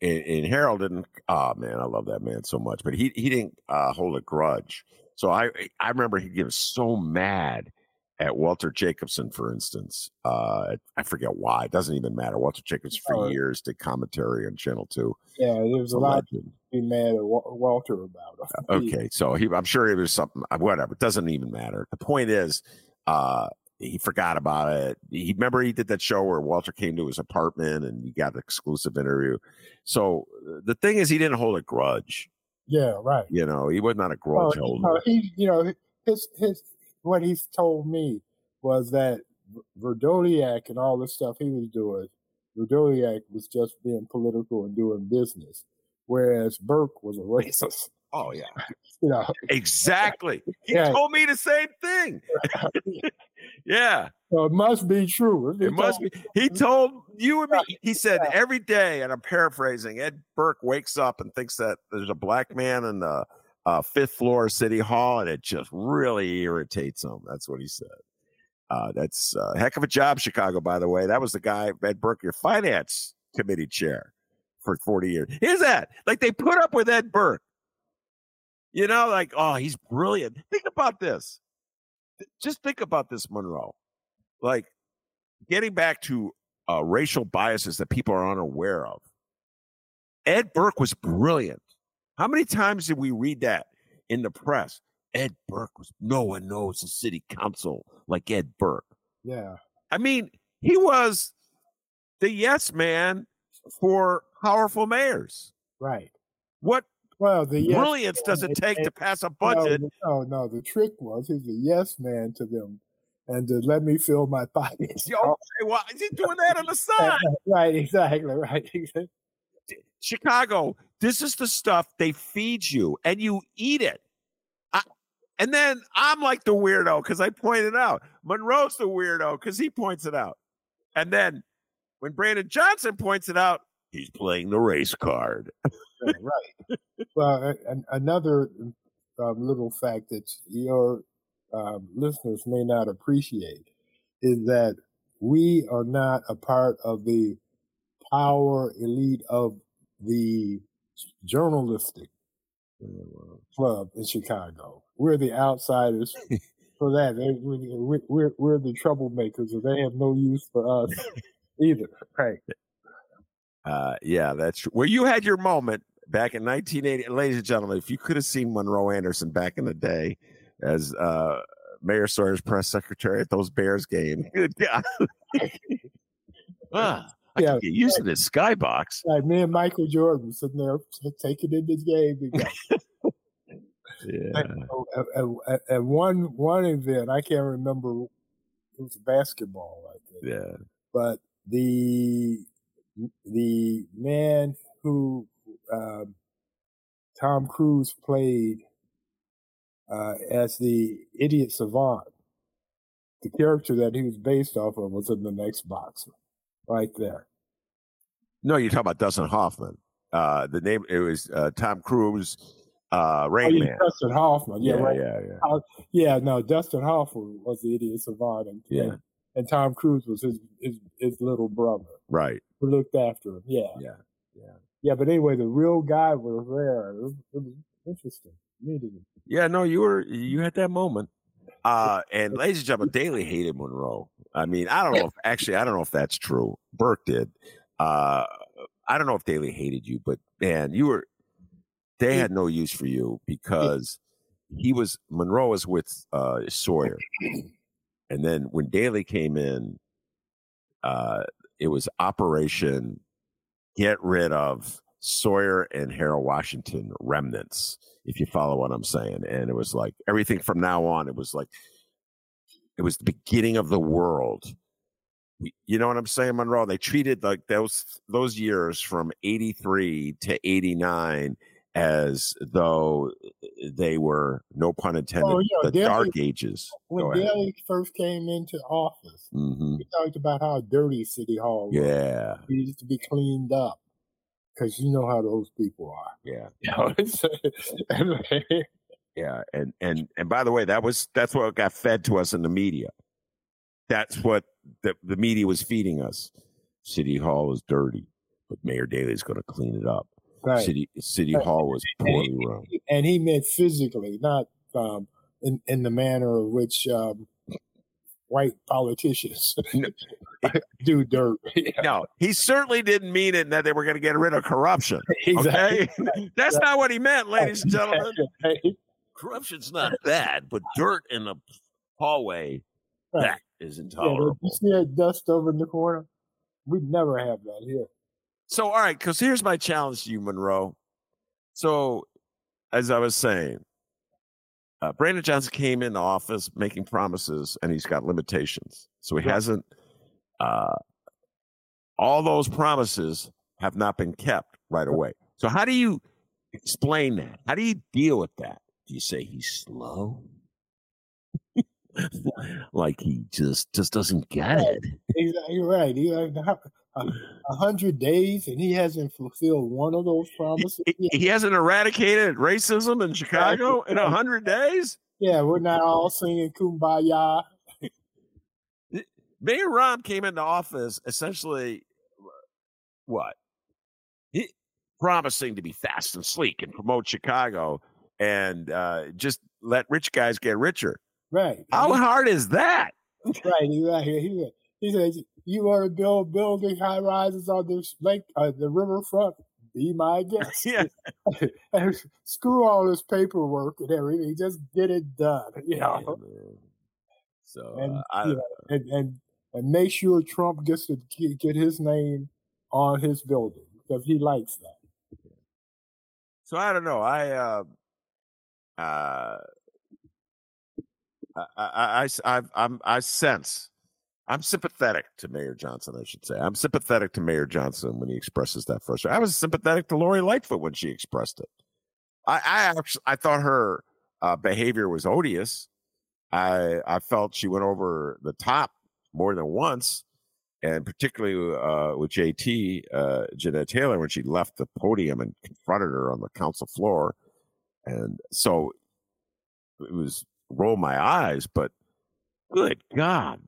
Speaker 2: and, and, Harold didn't. Oh man, I love that man so much. But he he didn't uh, hold a grudge. So I I remember he was so mad at Walter Jacobson, for instance. Uh, I forget why. It doesn't even matter. Walter Jacobson for oh. years did commentary on Channel Two.
Speaker 3: Yeah, there was a, a lot to be mad at Walter about.
Speaker 2: Uh, okay, so he, I'm sure it was something. Whatever. It doesn't even matter. The point is, uh, he forgot about it. He remember he did that show where Walter came to his apartment and he got an exclusive interview. So the thing is, he didn't hold a grudge.
Speaker 3: Yeah, right.
Speaker 2: You know, he was not a grudge
Speaker 3: well, holder. He, you know, his his what he's told me was that Vrdolyak and all the stuff he was doing, Vrdolyak was just being political and doing business, whereas Burke was a racist.
Speaker 2: Oh yeah,
Speaker 3: you know
Speaker 2: exactly. He yeah. told me the same thing. yeah.
Speaker 3: So it must be true.
Speaker 2: It must be. He told you and me. He said yeah. every day, and I'm paraphrasing. Ed Burke wakes up and thinks that there's a black man in the uh, fifth floor of City Hall, and it just really irritates him. That's what he said. Uh, that's a heck of a job, Chicago. By the way, that was the guy Ed Burke, your finance committee chair for 40 years. Is that like they put up with Ed Burke? You know, like, oh, he's brilliant. Think about this. Just think about this, Monroe. Like, getting back to uh, racial biases that people are unaware of. Ed Burke was brilliant. How many times did we read that in the press? Ed Burke was, no one knows the city council like Ed Burke.
Speaker 3: Yeah.
Speaker 2: I mean, he was the yes man for powerful mayors.
Speaker 3: Right.
Speaker 2: What
Speaker 3: Well, the yes
Speaker 2: brilliance does it take to pass a budget?
Speaker 3: No, no, the trick was he's a yes man to them, and to let me fill my pockets.
Speaker 2: Okay, well, is he doing that on the side?
Speaker 3: right, exactly, right.
Speaker 2: Chicago, this is the stuff they feed you and you eat it. I, and then I'm like the weirdo because I pointed out. Monroe's the weirdo because he points it out. And then when Brandon Johnson points it out, he's playing the race card.
Speaker 3: Right. well, another um, little fact that your um, listeners may not appreciate is that we are not a part of the power elite of the journalistic club in Chicago. We're the outsiders for that. They, we, we're, we're the troublemakers, and they have no use for us either. Right.
Speaker 2: Uh, yeah, that's true. Well, you had your moment back in 1980. Ladies and gentlemen, if you could have seen Monroe Anderson back in the day as uh, Mayor Sawyer's press secretary at those Bears games, good God. Ah, I
Speaker 3: Yeah.
Speaker 2: get used to this skybox.
Speaker 3: Like me and Michael Jordan sitting there taking in this game.
Speaker 2: Yeah.
Speaker 3: And, and- and one one event I can't remember. It was basketball, I think.
Speaker 2: Yeah.
Speaker 3: But the the man who um, Tom Cruise played uh, as the idiot savant, the character that he was based off of was in the next boxer, right there.
Speaker 2: No, you're talking about Dustin Hoffman. Uh, the name it was uh, Tom Cruise, uh, Rain
Speaker 3: oh,
Speaker 2: Man.
Speaker 3: Dustin Hoffman. Yeah,
Speaker 2: yeah,
Speaker 3: right.
Speaker 2: yeah, yeah.
Speaker 3: Yeah, no, Dustin Hoffman was the idiot savant, and,
Speaker 2: Yeah.
Speaker 3: And, and Tom Cruise was his, his his little brother
Speaker 2: Right.
Speaker 3: who looked after him. Yeah,
Speaker 2: Yeah. Yeah.
Speaker 3: yeah. But anyway, the real guy was there. It was, it was interesting meeting him.
Speaker 2: Yeah, no, you were you had that moment. Uh and ladies and gentlemen, Daley hated Monroe. I mean, I don't know if actually I don't know if that's true. Burke did. Uh I don't know if Daley hated you, but man, you were they had no use for you because he was Monroe was with uh Sawyer. And then when Daley came in, uh it was Operation Get Rid of Sawyer and Harold Washington remnants if you follow what I'm saying. And it was like everything from now on, it was like it was the beginning of the world. You know what I'm saying, Monroe? They treated like those those years from 83 to 89 as though they were, no pun intended,
Speaker 3: Oh, yeah,
Speaker 2: the
Speaker 3: Daley-
Speaker 2: dark ages.
Speaker 3: When. Daley first came into office,
Speaker 2: hmm
Speaker 3: he talked about how dirty City Hall was.
Speaker 2: Yeah,
Speaker 3: It needs to be cleaned up because you know how those people are.
Speaker 2: yeah,
Speaker 3: You know,
Speaker 2: yeah. And and and by the way, that was that's what got fed to us in the media. That's what the, the media was feeding us. City Hall is dirty, but Mayor Daley is going to clean it up.
Speaker 3: Right.
Speaker 2: City City
Speaker 3: Right.
Speaker 2: Hall was
Speaker 3: And he-
Speaker 2: poorly run.
Speaker 3: and he meant physically, not um, in in the manner of which um, white politicians do dirt.
Speaker 2: No, he certainly didn't mean it that they were going to get rid of corruption. Okay, that's not what he meant, ladies and gentlemen.
Speaker 3: Exactly.
Speaker 2: Corruption's not bad, but dirt in the hallway
Speaker 3: Right.
Speaker 2: that is
Speaker 3: Yeah,
Speaker 2: intolerable.
Speaker 3: you see that dust over in the corner? We never have that here.
Speaker 2: So, all right, because here's my challenge to you, Monroe. So, as I was saying, uh, Brandon Johnson came into office making promises, and he's got limitations. So he
Speaker 3: Right.
Speaker 2: hasn't. Uh, all those promises have not been kept right away. So, how do you explain that? How do you deal with that? Do you say he's slow? like he just just doesn't get it.
Speaker 3: You're right. He had a hundred days, and he hasn't fulfilled one of those promises.
Speaker 2: He, he hasn't eradicated racism in Chicago in a hundred days.
Speaker 3: Yeah, we're not all singing "Kumbaya."
Speaker 2: Mayor Rahm came into office essentially what? He, promising to be fast and sleek and promote Chicago and uh, just let rich guys get richer.
Speaker 3: Right.
Speaker 2: How hard is that?
Speaker 3: right. He's right here. He said, "You want to build building high rises on this lake, uh, the riverfront? Be my guest."
Speaker 2: Yeah.
Speaker 3: and screw all this paperwork and everything. Just get it done. You know.
Speaker 2: Yeah, man. So
Speaker 3: And,
Speaker 2: uh, I,
Speaker 3: yeah, and and and make sure Trump gets to get his name on his building because he likes that.
Speaker 2: So I don't know. I uh, uh, I, I, I, I'm, I sense I'm sympathetic to Mayor Johnson, I should say. I'm sympathetic to Mayor Johnson when he expresses that frustration. I was sympathetic to Lori Lightfoot when she expressed it. I, I actually I thought her uh, behavior was odious. I I felt she went over the top more than once, and particularly uh, with JT uh, Jeanette Taylor when she left the podium and confronted her on the council floor, and so it was roll my eyes, but good God,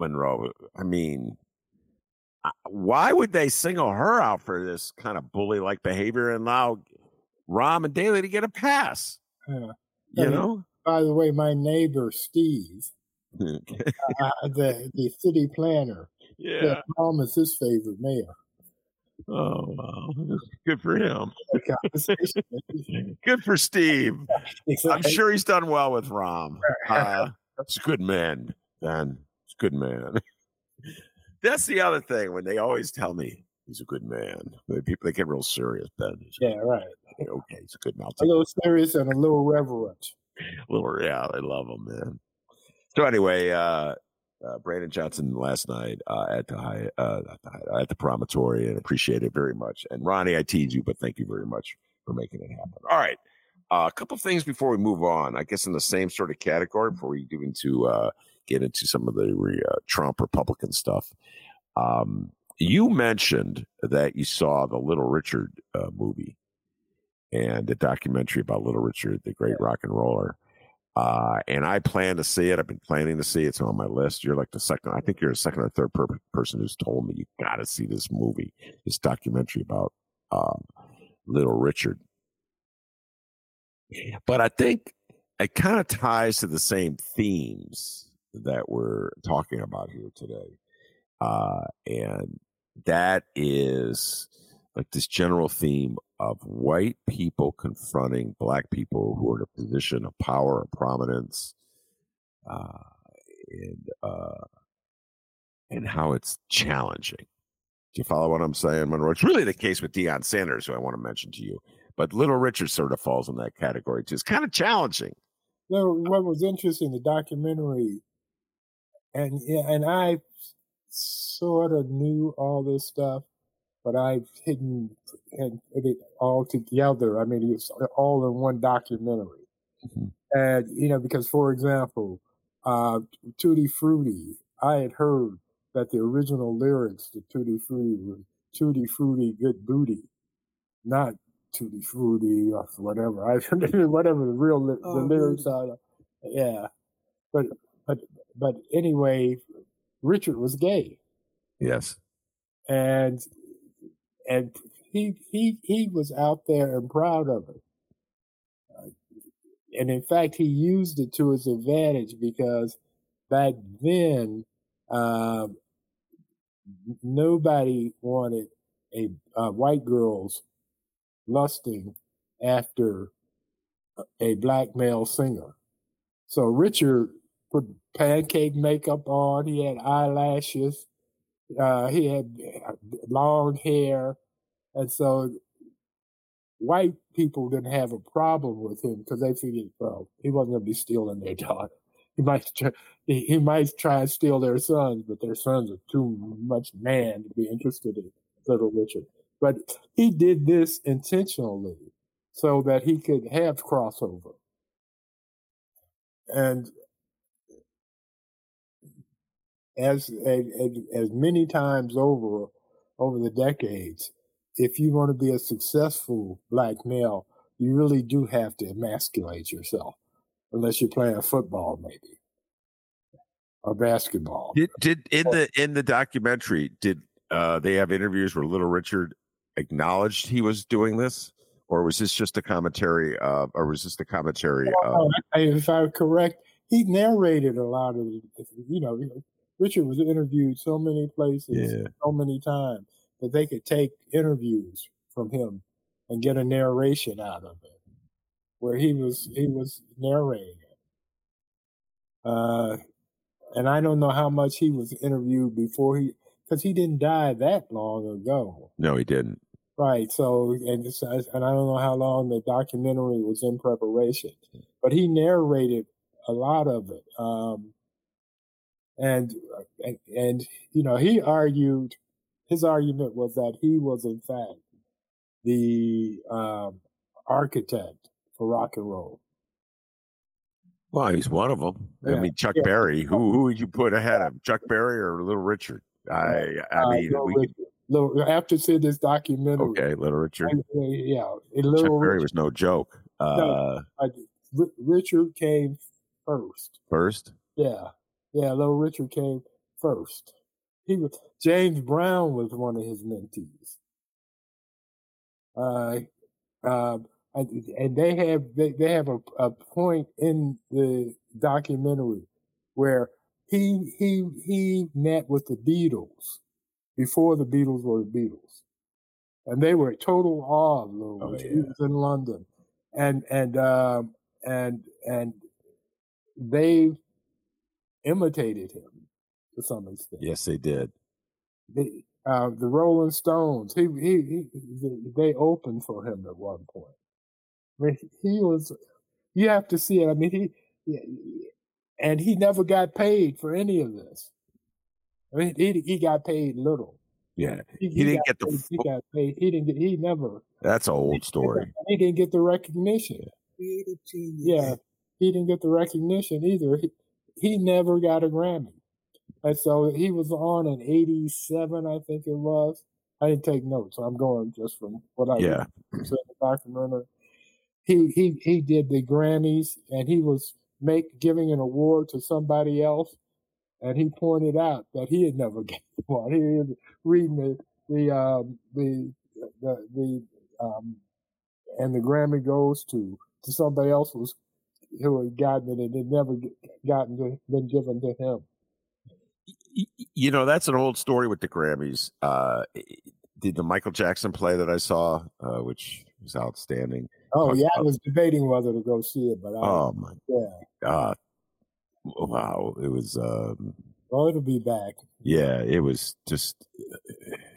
Speaker 2: Monroe. I mean, why would they single her out for this kind of bully like behavior and allow Rahm and Daley to get a pass?
Speaker 3: Yeah.
Speaker 2: You know?
Speaker 3: By the way, my neighbor, Steve, uh, the, the city planner,
Speaker 2: yeah.
Speaker 3: Rahm is his favorite mayor.
Speaker 2: Oh, wow. Good for him. Good for Steve. I'm sure he's done well with Rahm. Uh, that's a good man, Ben good man. That's the other thing when they always tell me he's a good man. They, people they get real serious, Ben.
Speaker 3: Yeah, right.
Speaker 2: Okay, he's a good man.
Speaker 3: A little serious and a little reverent.
Speaker 2: A little, yeah, I love him, man. So anyway, uh, uh, Brandon Johnson last night uh, at the high, uh, at the, at the promontory, and appreciate it very much. And Ronnie, I tease you, but thank you very much for making it happen. All right, uh, a couple things before we move on. I guess in the same sort of category before we get into uh, get into some of the uh, Trump Republican stuff. Um, you mentioned that you saw the Little Richard uh, movie and the documentary about Little Richard, the great rock and roller. Uh, and I plan to see it. I've been planning to see it. It's on my list. You're like the second, I think you're the second or third per- person who's told me you got to see this movie, this documentary about um, Little Richard. But I think it kind of ties to the same themes that we're talking about here today. Uh, and that is like this general theme of white people confronting black people who are in a position of power or prominence, uh, and uh, and how it's challenging. Do you follow what I'm saying, Monroe? It's really the case with Deion Sanders, who I want to mention to you. But Little Richard sort of falls in that category too. It's kind of challenging.
Speaker 3: Well, what was interesting, the documentary and yeah, and I sort of knew all this stuff, but I've hidden and put it all together. I mean, it's all in one documentary. Mm-hmm. And you know, because for example, uh, Tutti Frutti, I had heard that the original lyrics to Tutti Frutti were Tutti Frutti, good booty, not Tutti Frutti or whatever. I whatever the real the oh, lyrics are. Yeah, but but but anyway, Richard was gay.
Speaker 2: Yes.
Speaker 3: And and he he he was out there and proud of it. and in fact, he used it to his advantage because back then, um, nobody wanted a uh, white girls lusting after a black male singer. So Richard put pancake makeup on. He had eyelashes. Uh, he had uh, long hair. And so white people didn't have a problem with him because they figured, well, he wasn't going to be stealing their daughter. He might try, he, he might try and steal their sons, but their sons are too much man to be interested in Little Richard. But he did this intentionally so that he could have crossover. And as, as, as many times over, over the decades, if you want to be a successful black male, you really do have to emasculate yourself, unless you're playing football, maybe, or basketball.
Speaker 2: Did, did in the in the documentary did uh, they have interviews where Little Richard acknowledged he was doing this, or was this just a commentary? Uh, or was this the commentary?
Speaker 3: Well, if I'm correct, he narrated a lot of, you know, Richard was interviewed so many places, yeah. so many times that they could take interviews from him and get a narration out of it, where he was he was narrating it. Uh, and I don't know how much he was interviewed before he, because he didn't die that long ago.
Speaker 2: No, he didn't.
Speaker 3: Right. So, and and I don't know how long the documentary was in preparation, but he narrated a lot of it. Um, and, and and you know, he argued his argument was that he was in fact the um, architect for rock and roll.
Speaker 2: Well, he's one of them.
Speaker 3: Yeah.
Speaker 2: I mean, Chuck
Speaker 3: Yeah.
Speaker 2: Berry. Who who would you put ahead of him? Chuck Berry or Little Richard? I I
Speaker 3: Uh,
Speaker 2: mean,
Speaker 3: Little
Speaker 2: we,
Speaker 3: Richard. Little- after seeing this documentary,
Speaker 2: okay, Little Richard.
Speaker 3: I- yeah, a
Speaker 2: Chuck
Speaker 3: little
Speaker 2: Berry was no joke. Uh,
Speaker 3: Ri- Richard came first.
Speaker 2: first,
Speaker 3: Yeah, yeah, little Richard came first. He was James Brown was one of his mentees. Uh, um, and, they have they, they have a, a point in the documentary where he he he met with the Beatles before the Beatles were the Beatles, and they were total awe of
Speaker 2: Oh,
Speaker 3: Richard.
Speaker 2: yeah.
Speaker 3: He was in London, and and um, and and they imitated him to some extent.
Speaker 2: yes, they did.
Speaker 3: They, uh, the Rolling Stones, he, he, he, they opened for him at one point. I mean, he was, you have to see it. I mean, he, and he never got paid for any of this. I mean, he, he got paid little.
Speaker 2: Yeah, He didn't get the
Speaker 3: paid, he got paid. He didn't get, he never,
Speaker 2: that's an old story.
Speaker 3: he didn't get the recognition.
Speaker 4: Creative genius.
Speaker 3: Yeah, he didn't get the recognition either. He, he never got a Grammy. And so he was on in 87, I think it was. I didn't take notes. I'm going just from what I
Speaker 2: Yeah,
Speaker 3: said in the documentary. He, he, he did the Grammys and he was make giving an award to somebody else. And he pointed out that he had never gotten one. He was reading the, the, um, the, the, the, um, and the Grammy goes to, to somebody else who's, who had gotten it and it never gotten to, been given to him.
Speaker 2: You know that's an old story with the Grammys. Uh, did the Michael Jackson play that I saw, uh, which was outstanding?
Speaker 3: Oh yeah, I was debating whether to go see it, but I,
Speaker 2: Oh my
Speaker 3: yeah,
Speaker 2: god! Wow, it was. Um,
Speaker 3: well, it'll be back.
Speaker 2: yeah, it was just.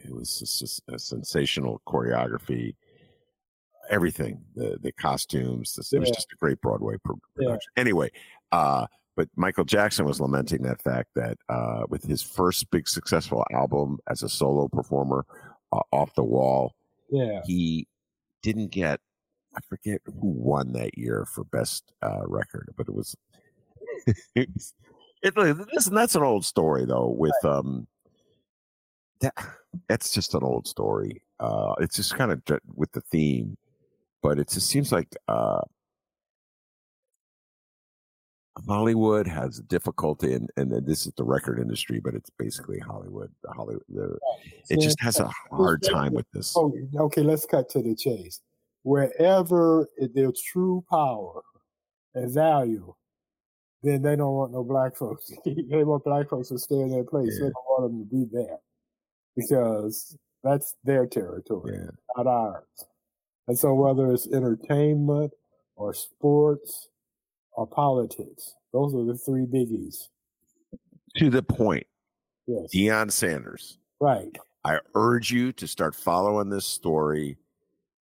Speaker 2: It was just a sensational choreography. Everything, the the costumes. This, It was just a great Broadway pro-
Speaker 3: Yeah.
Speaker 2: production. Anyway, uh, but Michael Jackson was lamenting that fact that uh, with his first big successful album as a solo performer, uh, Off the Wall,
Speaker 3: Yeah,
Speaker 2: he didn't get I forget who won that year for best uh, record, but it was it, it listen, that's an old story though with um that that's just an old story. Uh it's just kind of with the theme, but it just seems like uh Hollywood has difficulty, and, and this is the record industry, but it's basically Hollywood. The Hollywood, the, it just has a hard time with this.
Speaker 3: Oh, okay, let's cut to the chase. Wherever their true power and value, then they don't want no black folks. they want black folks to stay in their place. They don't want them to be there because that's their territory,
Speaker 2: Yeah.
Speaker 3: not ours. And so, whether it's entertainment or sports or politics, those are the three biggies.
Speaker 2: To the point,
Speaker 3: Yes,
Speaker 2: Deion Sanders.
Speaker 3: right.
Speaker 2: I urge you to start following this story.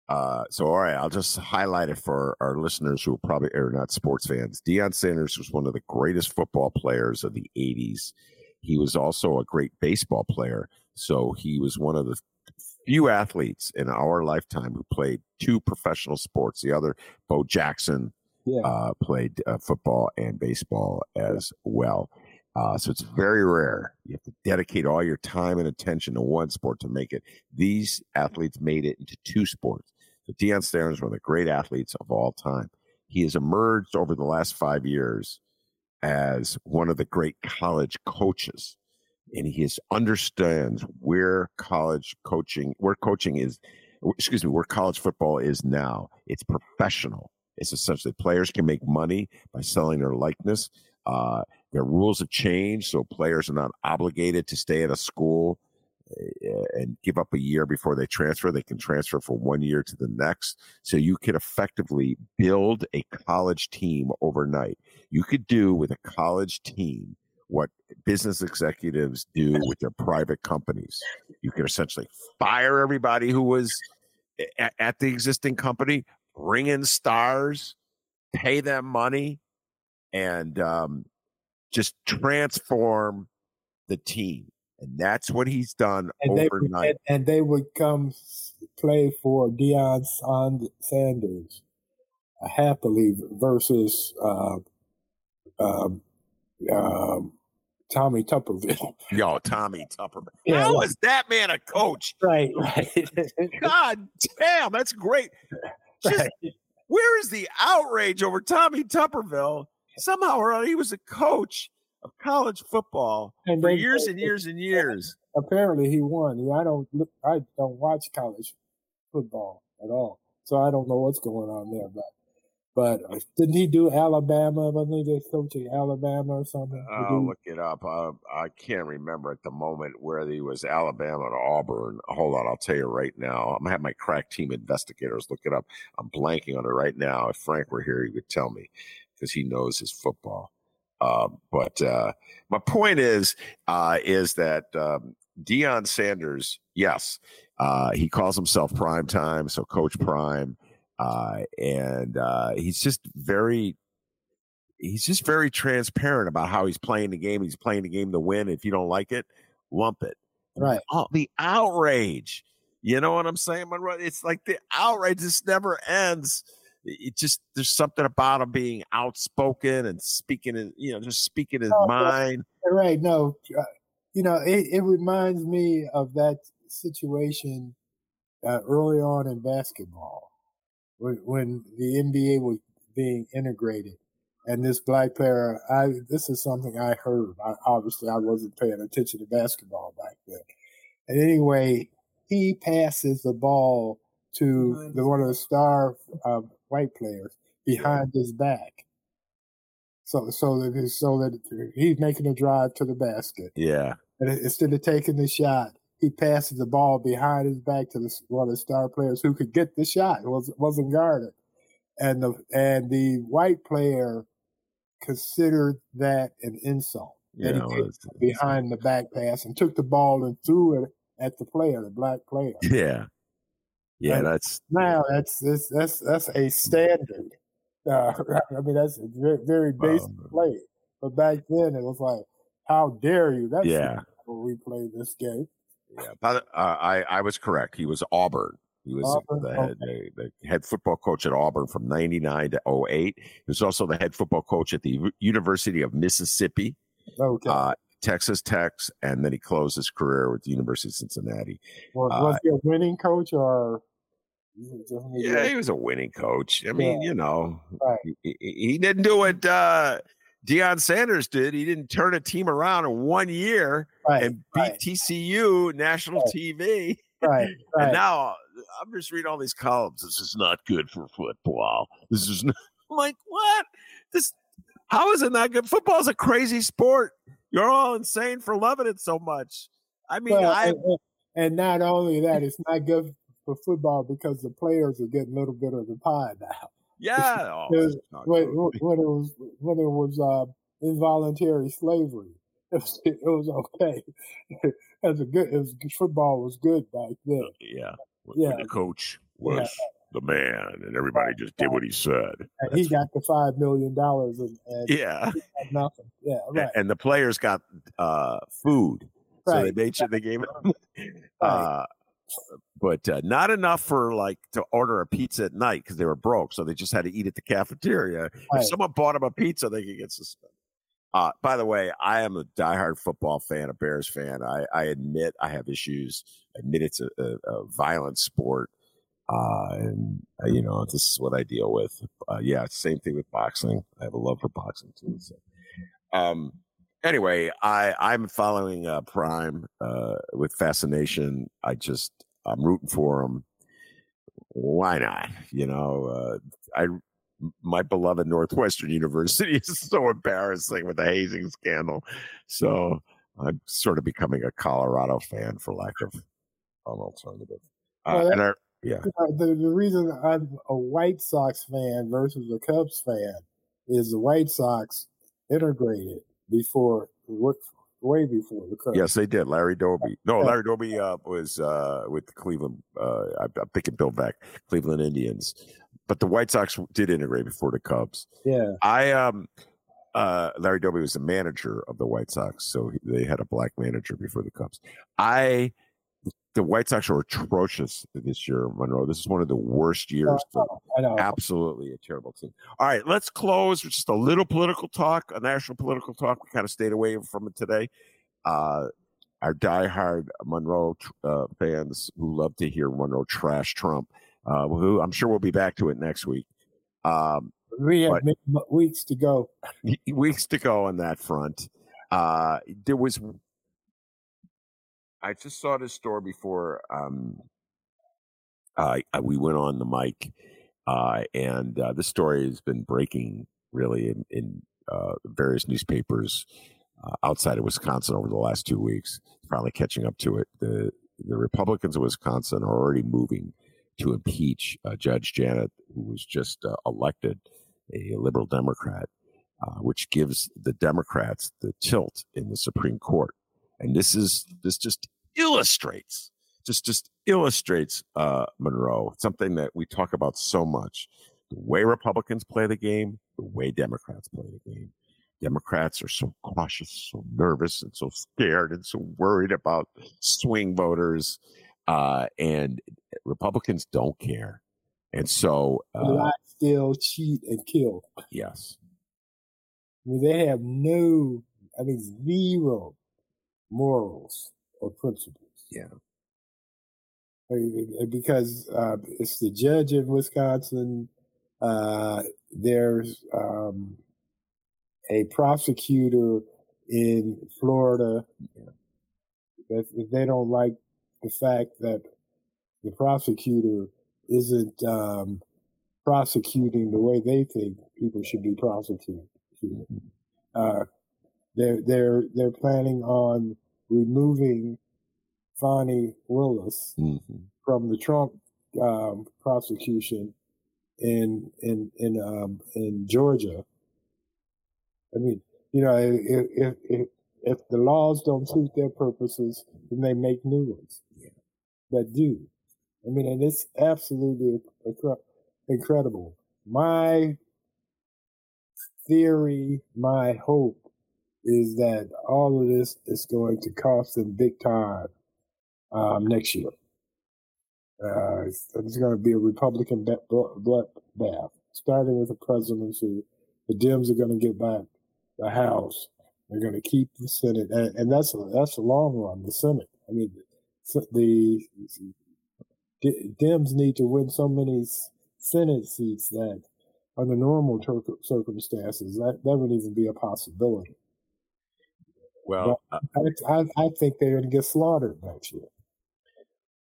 Speaker 2: Uh, so, all right, I'll just highlight it for our listeners who probably are not sports fans. Deion Sanders was one of the greatest football players of the 80s. He was also a great baseball player. So, he was one of the few athletes in our lifetime who played two professional sports. The other, Bo Jackson,
Speaker 3: Yeah,
Speaker 2: uh, played uh, football and baseball as well. Uh, so it's very rare. You have to dedicate all your time and attention to one sport to make it. These athletes made it into two sports. So Deion Sanders is one of the great athletes of all time. He has emerged over the last five years as one of the great college coaches. And he is, understands where college coaching, where coaching is, excuse me, where college football is now. It's professional. It's essentially players can make money by selling their likeness. Uh, their rules have changed, so players are not obligated to stay at a school uh, and give up a year before they transfer. They can transfer from one year to the next. So you could effectively build a college team overnight. You could do with a college team what business executives do with their private companies. You can essentially fire everybody who was at, at the existing company, bring in stars, pay them money, and um, just transform the team. And that's what he's done
Speaker 3: and
Speaker 2: overnight.
Speaker 3: They, and, and, they would come play for Deion Sanders happily versus uh, um, um, Tommy Tuberville.
Speaker 2: Yo, Tommy Tuberville. Yeah, How is that man a coach?
Speaker 3: Right, right.
Speaker 2: God damn, that's great. Just, right. Where is the outrage over Tommy Tuberville? Somehow or other, he was a coach of college football and for they, years and years and years.
Speaker 3: Apparently, he won. I don't look. I don't watch college football at all, so I don't know what's going on there. But but uh, didn't he do Alabama? Wasn't he coaching Alabama or something?
Speaker 2: I'll look it up. Uh, I can't remember at the moment where he was Alabama or Auburn. Hold on, I'll tell you right now. I'm gonna have my crack team investigators look it up. I'm blanking on it right now. If Frank were here, he would tell me because he knows his football. Uh, but uh, my point is, uh, is that um, Deion Sanders, yes, uh, he calls himself Prime Time, so Coach Prime. Uh, and uh, he's just very he's just very transparent about how he's playing the game. He's playing the game to win. If you don't like it, lump it.
Speaker 3: Right.
Speaker 2: Oh, the outrage. You know what I'm saying, Monroe? It's like the outrage just never ends. It just there's something about him being outspoken and speaking, in, you know, just speaking his oh, mind.
Speaker 3: Right. No, uh, you know, it, it reminds me of that situation uh, early on in basketball when the NBA was being integrated. And this black player, I this is something I heard. I, obviously, I wasn't paying attention to basketball back then. And anyway, he passes the ball to the, one of the star uh, white players behind his back. So so that so that he's making a drive to the basket.
Speaker 2: Yeah.
Speaker 3: And instead of taking the shot, he passes the ball behind his back to the, one of the star players who could get the shot. Was wasn't guarded, and the and the white player considered that an insult. Yeah, that he was, behind the back pass and took the ball and threw it at the player, the black player.
Speaker 2: Yeah, yeah, and that's
Speaker 3: now that's that's that's that's a standard. Uh, I mean, that's a very, very basic um, play. But back then, it was like, how dare you? That's
Speaker 2: yeah.
Speaker 3: We played this game.
Speaker 2: Yeah, but, uh, I I was correct. He was Auburn. He was Auburn, the, head, okay. the, the, head football coach at Auburn from 99 to 08. He was also the head football coach at the University of Mississippi,
Speaker 3: okay. uh,
Speaker 2: Texas Tech, and then he closed his career with the University of Cincinnati.
Speaker 3: Was, uh, he a winning coach or?
Speaker 2: Yeah, he was a winning coach. I mean, yeah. you know, right. he, he, didn't do it. Uh, Deion Sanders did. He didn't turn a team around in one year right, and beat right. TCU national
Speaker 3: right.
Speaker 2: TV.
Speaker 3: Right.
Speaker 2: And now I'm just reading all these columns. This is not good for football. This is not, I'm like, what? This how is it not good? Football is a crazy sport. You're all insane for loving it so much. I mean, well, I
Speaker 3: and, and not only that, it's not good for football because the players are getting a little bit of the pie now.
Speaker 2: Yeah, oh,
Speaker 3: when, when, it was when it was uh, involuntary slavery, it was, it was okay. As a good, it was football was good back then. Uh,
Speaker 2: yeah, yeah. When the coach was yeah. the man, and everybody just did what he said.
Speaker 3: And he got the five million dollars, and, and
Speaker 2: yeah,
Speaker 3: nothing. Yeah, right.
Speaker 2: And, the players got uh, food, right. so they made sure they gave them. Uh, but uh, not enough for like to order a pizza at night because they were broke, so they just had to eat at the cafeteria. Right. If someone bought them a pizza, they could get suspended. Uh, by the way, I am a diehard football fan, a Bears fan. I, I admit I have issues. I admit it's a, a, a violent sport, uh, and uh, you know this is what I deal with. Uh, yeah, same thing with boxing. I have a love for boxing too. So. Um, anyway, I I'm following uh, Prime uh, with fascination. I just I'm rooting for him. Why not? You know, uh, I my beloved Northwestern University is so embarrassing with the hazing scandal. So I'm sort of becoming a Colorado fan for lack of an alternative. Uh, well, and I, yeah,
Speaker 3: the, the reason I'm a White Sox fan versus a Cubs fan is the White Sox integrated before worked way before the Cubs.
Speaker 2: Yes, they did. Larry Doby. No, Larry Doby uh, was uh, with the Cleveland. Uh, I'm, I'm thinking Bill Veeck, Cleveland Indians. But the White Sox did integrate before the Cubs.
Speaker 3: Yeah.
Speaker 2: I um, uh, Larry Doby was the manager of the White Sox, so they had a black manager before the Cubs. I the White Sox are atrocious this year, Monroe. This is one of the worst years.
Speaker 3: I know, I know.
Speaker 2: Absolutely a terrible team. All right, let's close with just a little political talk, a national political talk. We kind of stayed away from it today. Uh, our diehard Monroe uh, fans who love to hear Monroe trash Trump, uh, who I'm sure we'll be back to it next week. Um,
Speaker 3: we have
Speaker 2: but-
Speaker 3: weeks to go.
Speaker 2: weeks to go on that front. Uh, there was, I just saw this story before um, we went on the mic, uh, and uh, this story has been breaking really in, in uh, various newspapers uh, outside of Wisconsin over the last two weeks. Finally catching up to it. The the Republicans of Wisconsin are already moving to impeach uh, Judge Janet, who was just elected a liberal Democrat, which gives the Democrats the tilt in the Supreme Court. And this is this just illustrates, just just illustrates uh, Monroe something that we talk about so much: the way Republicans play the game, the way Democrats play the game. Democrats are so cautious, so nervous, and so scared, and so worried about swing voters, uh, and Republicans don't care. And so, uh,
Speaker 3: Lie, steal, cheat, and kill.
Speaker 2: yes,
Speaker 3: I mean, they have no, I mean, zero morals or principles.
Speaker 2: Yeah.
Speaker 3: Because uh, it's the judge in Wisconsin. Uh, there's um, a prosecutor in Florida. That if they don't like the fact that the prosecutor isn't um, prosecuting the way they think people should be prosecuted. Uh, they're they're they're planning on removing Fani Willis
Speaker 2: Mhm.
Speaker 3: from the Trump um, prosecution in in in um, in Georgia. I mean, you know, if if if, if the laws don't suit their purposes, then they make new ones that do. I mean, and it's absolutely incredible. My theory, my hope is that all of this is going to cost them big time um, next year. Uh, it's, it's going to be a Republican ba- blo- bloodbath, starting with the presidency. The Dems are going to get back the House. They're going to keep the Senate, and, and that's a, that's a long run. The Senate. I mean, the, the Dems need to win so many Senate seats that, under normal circumstances, that that wouldn't even be a possibility.
Speaker 2: Well, uh,
Speaker 3: I, I, I think they're going to get slaughtered next year.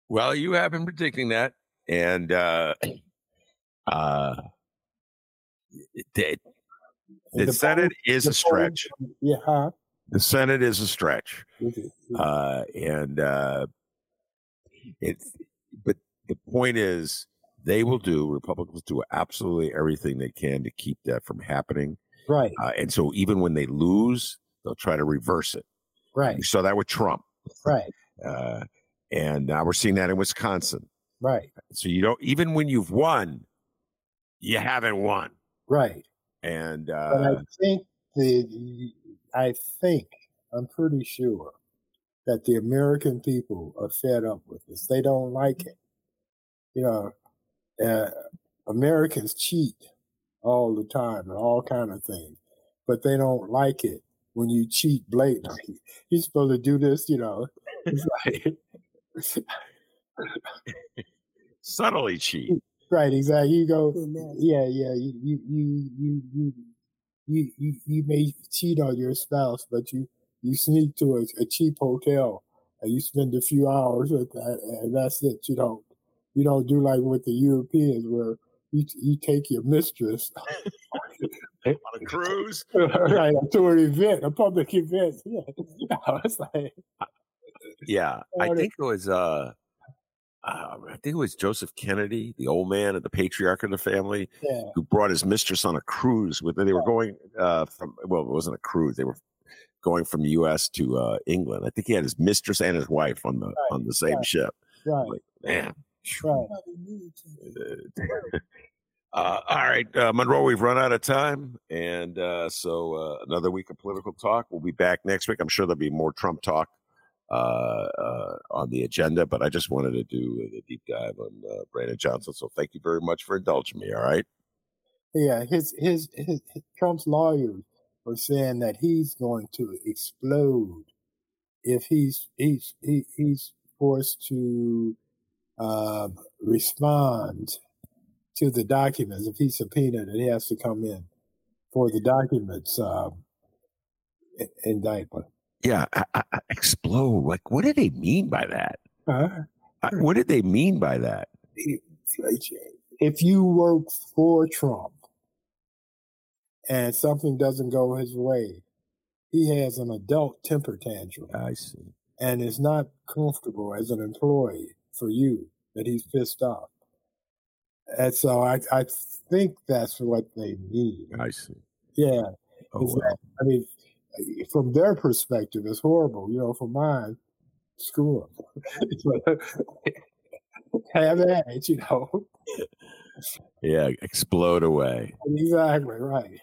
Speaker 2: well, you have been predicting that, and uh, uh, the, the
Speaker 3: The
Speaker 2: Senate
Speaker 3: poll-
Speaker 2: is
Speaker 3: the
Speaker 2: a stretch.
Speaker 3: poll- Yeah, huh?
Speaker 2: The Senate is a stretch, uh, and uh, it's. But the point is, they will do. Republicans do absolutely everything they can to keep that from happening.
Speaker 3: Right,
Speaker 2: Uh, and so, even when they lose, they'll try to reverse it.
Speaker 3: right,
Speaker 2: We saw that with Trump,
Speaker 3: right,
Speaker 2: uh, and now we're seeing that in Wisconsin.
Speaker 3: right,
Speaker 2: So you don't even when you've won, you haven't won.
Speaker 3: right.
Speaker 2: And
Speaker 3: But
Speaker 2: uh,
Speaker 3: I think the, I think, I'm pretty sure that the American people are fed up with this. They don't like it. You know, uh, Americans cheat all the time and all kind of things, but they don't like it when you cheat blatantly. You're supposed to do this, you know. Like,
Speaker 2: subtly cheat.
Speaker 3: Right, exactly. You go, yeah, yeah. You, you, you, you, you, you, you, you may cheat on your spouse, but you, you sneak to a, a cheap hotel and you spend a few hours with that, and that's it. You don't, you don't do like with the Europeans where you, you take your mistress
Speaker 2: On a cruise.
Speaker 3: right to an event, a public event. Yeah, I was like,
Speaker 2: Yeah, I think it was. Uh, uh, I think it was Joseph Kennedy, the old man, and the patriarch of the family,
Speaker 3: yeah,
Speaker 2: who brought his mistress on a cruise. With they were going uh, from. Well, it wasn't a cruise. They were going from U.S. to uh, England. I think he had his mistress and his wife on the
Speaker 3: Right,
Speaker 2: on the same
Speaker 3: right.
Speaker 2: ship.
Speaker 3: Right.
Speaker 2: Like, man.
Speaker 3: Right.
Speaker 2: Uh, all right, uh, Monroe, we've run out of time. And uh, so uh, another week of political talk. We'll be back next week. I'm sure there'll be more Trump talk uh, uh, on the agenda, but I just wanted to do the deep dive on Brandon Johnson. So thank you very much for indulging me. All right.
Speaker 3: Yeah, his, his his Trump's lawyers were saying that he's going to explode if he's he's he, he's forced to respond to the documents. If he's subpoenaed, and he has to come in for the documents um, i- indictment.
Speaker 2: Yeah, I, I, I- explode. Like, what did they mean by that?
Speaker 3: Huh?
Speaker 2: I, what did they mean by that?
Speaker 3: If you work for Trump and something doesn't go his way, he has an adult temper tantrum.
Speaker 2: I see.
Speaker 3: and it's not comfortable as an employee for you that he's pissed off. And so I, I think that's what they mean.
Speaker 2: I see.
Speaker 3: Yeah.
Speaker 2: Oh,
Speaker 3: that- I mean, eh, from their perspective, it's horrible. You know, from mine, screw them. Have at you know.
Speaker 2: Yeah, explode away.
Speaker 3: exactly right.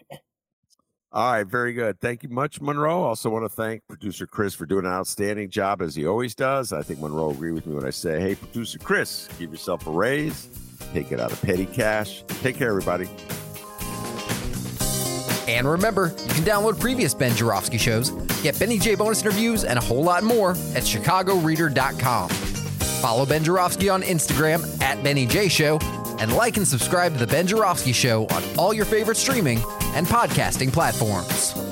Speaker 2: All right, very good. Thank you much, Monroe. Also want to thank producer Chris for doing an outstanding job as he always does. I think Monroe agree with me when I say, hey, producer Chris, give yourself a raise, take it out of petty cash. Take care, everybody.
Speaker 1: And remember, you can download previous Ben Joravsky shows, get Benny J bonus interviews, and a whole lot more at chicagoreader.com. Follow Ben Joravsky on Instagram at Benny J Show, and like and subscribe to The Ben Joravsky Show on all your favorite streaming and podcasting platforms.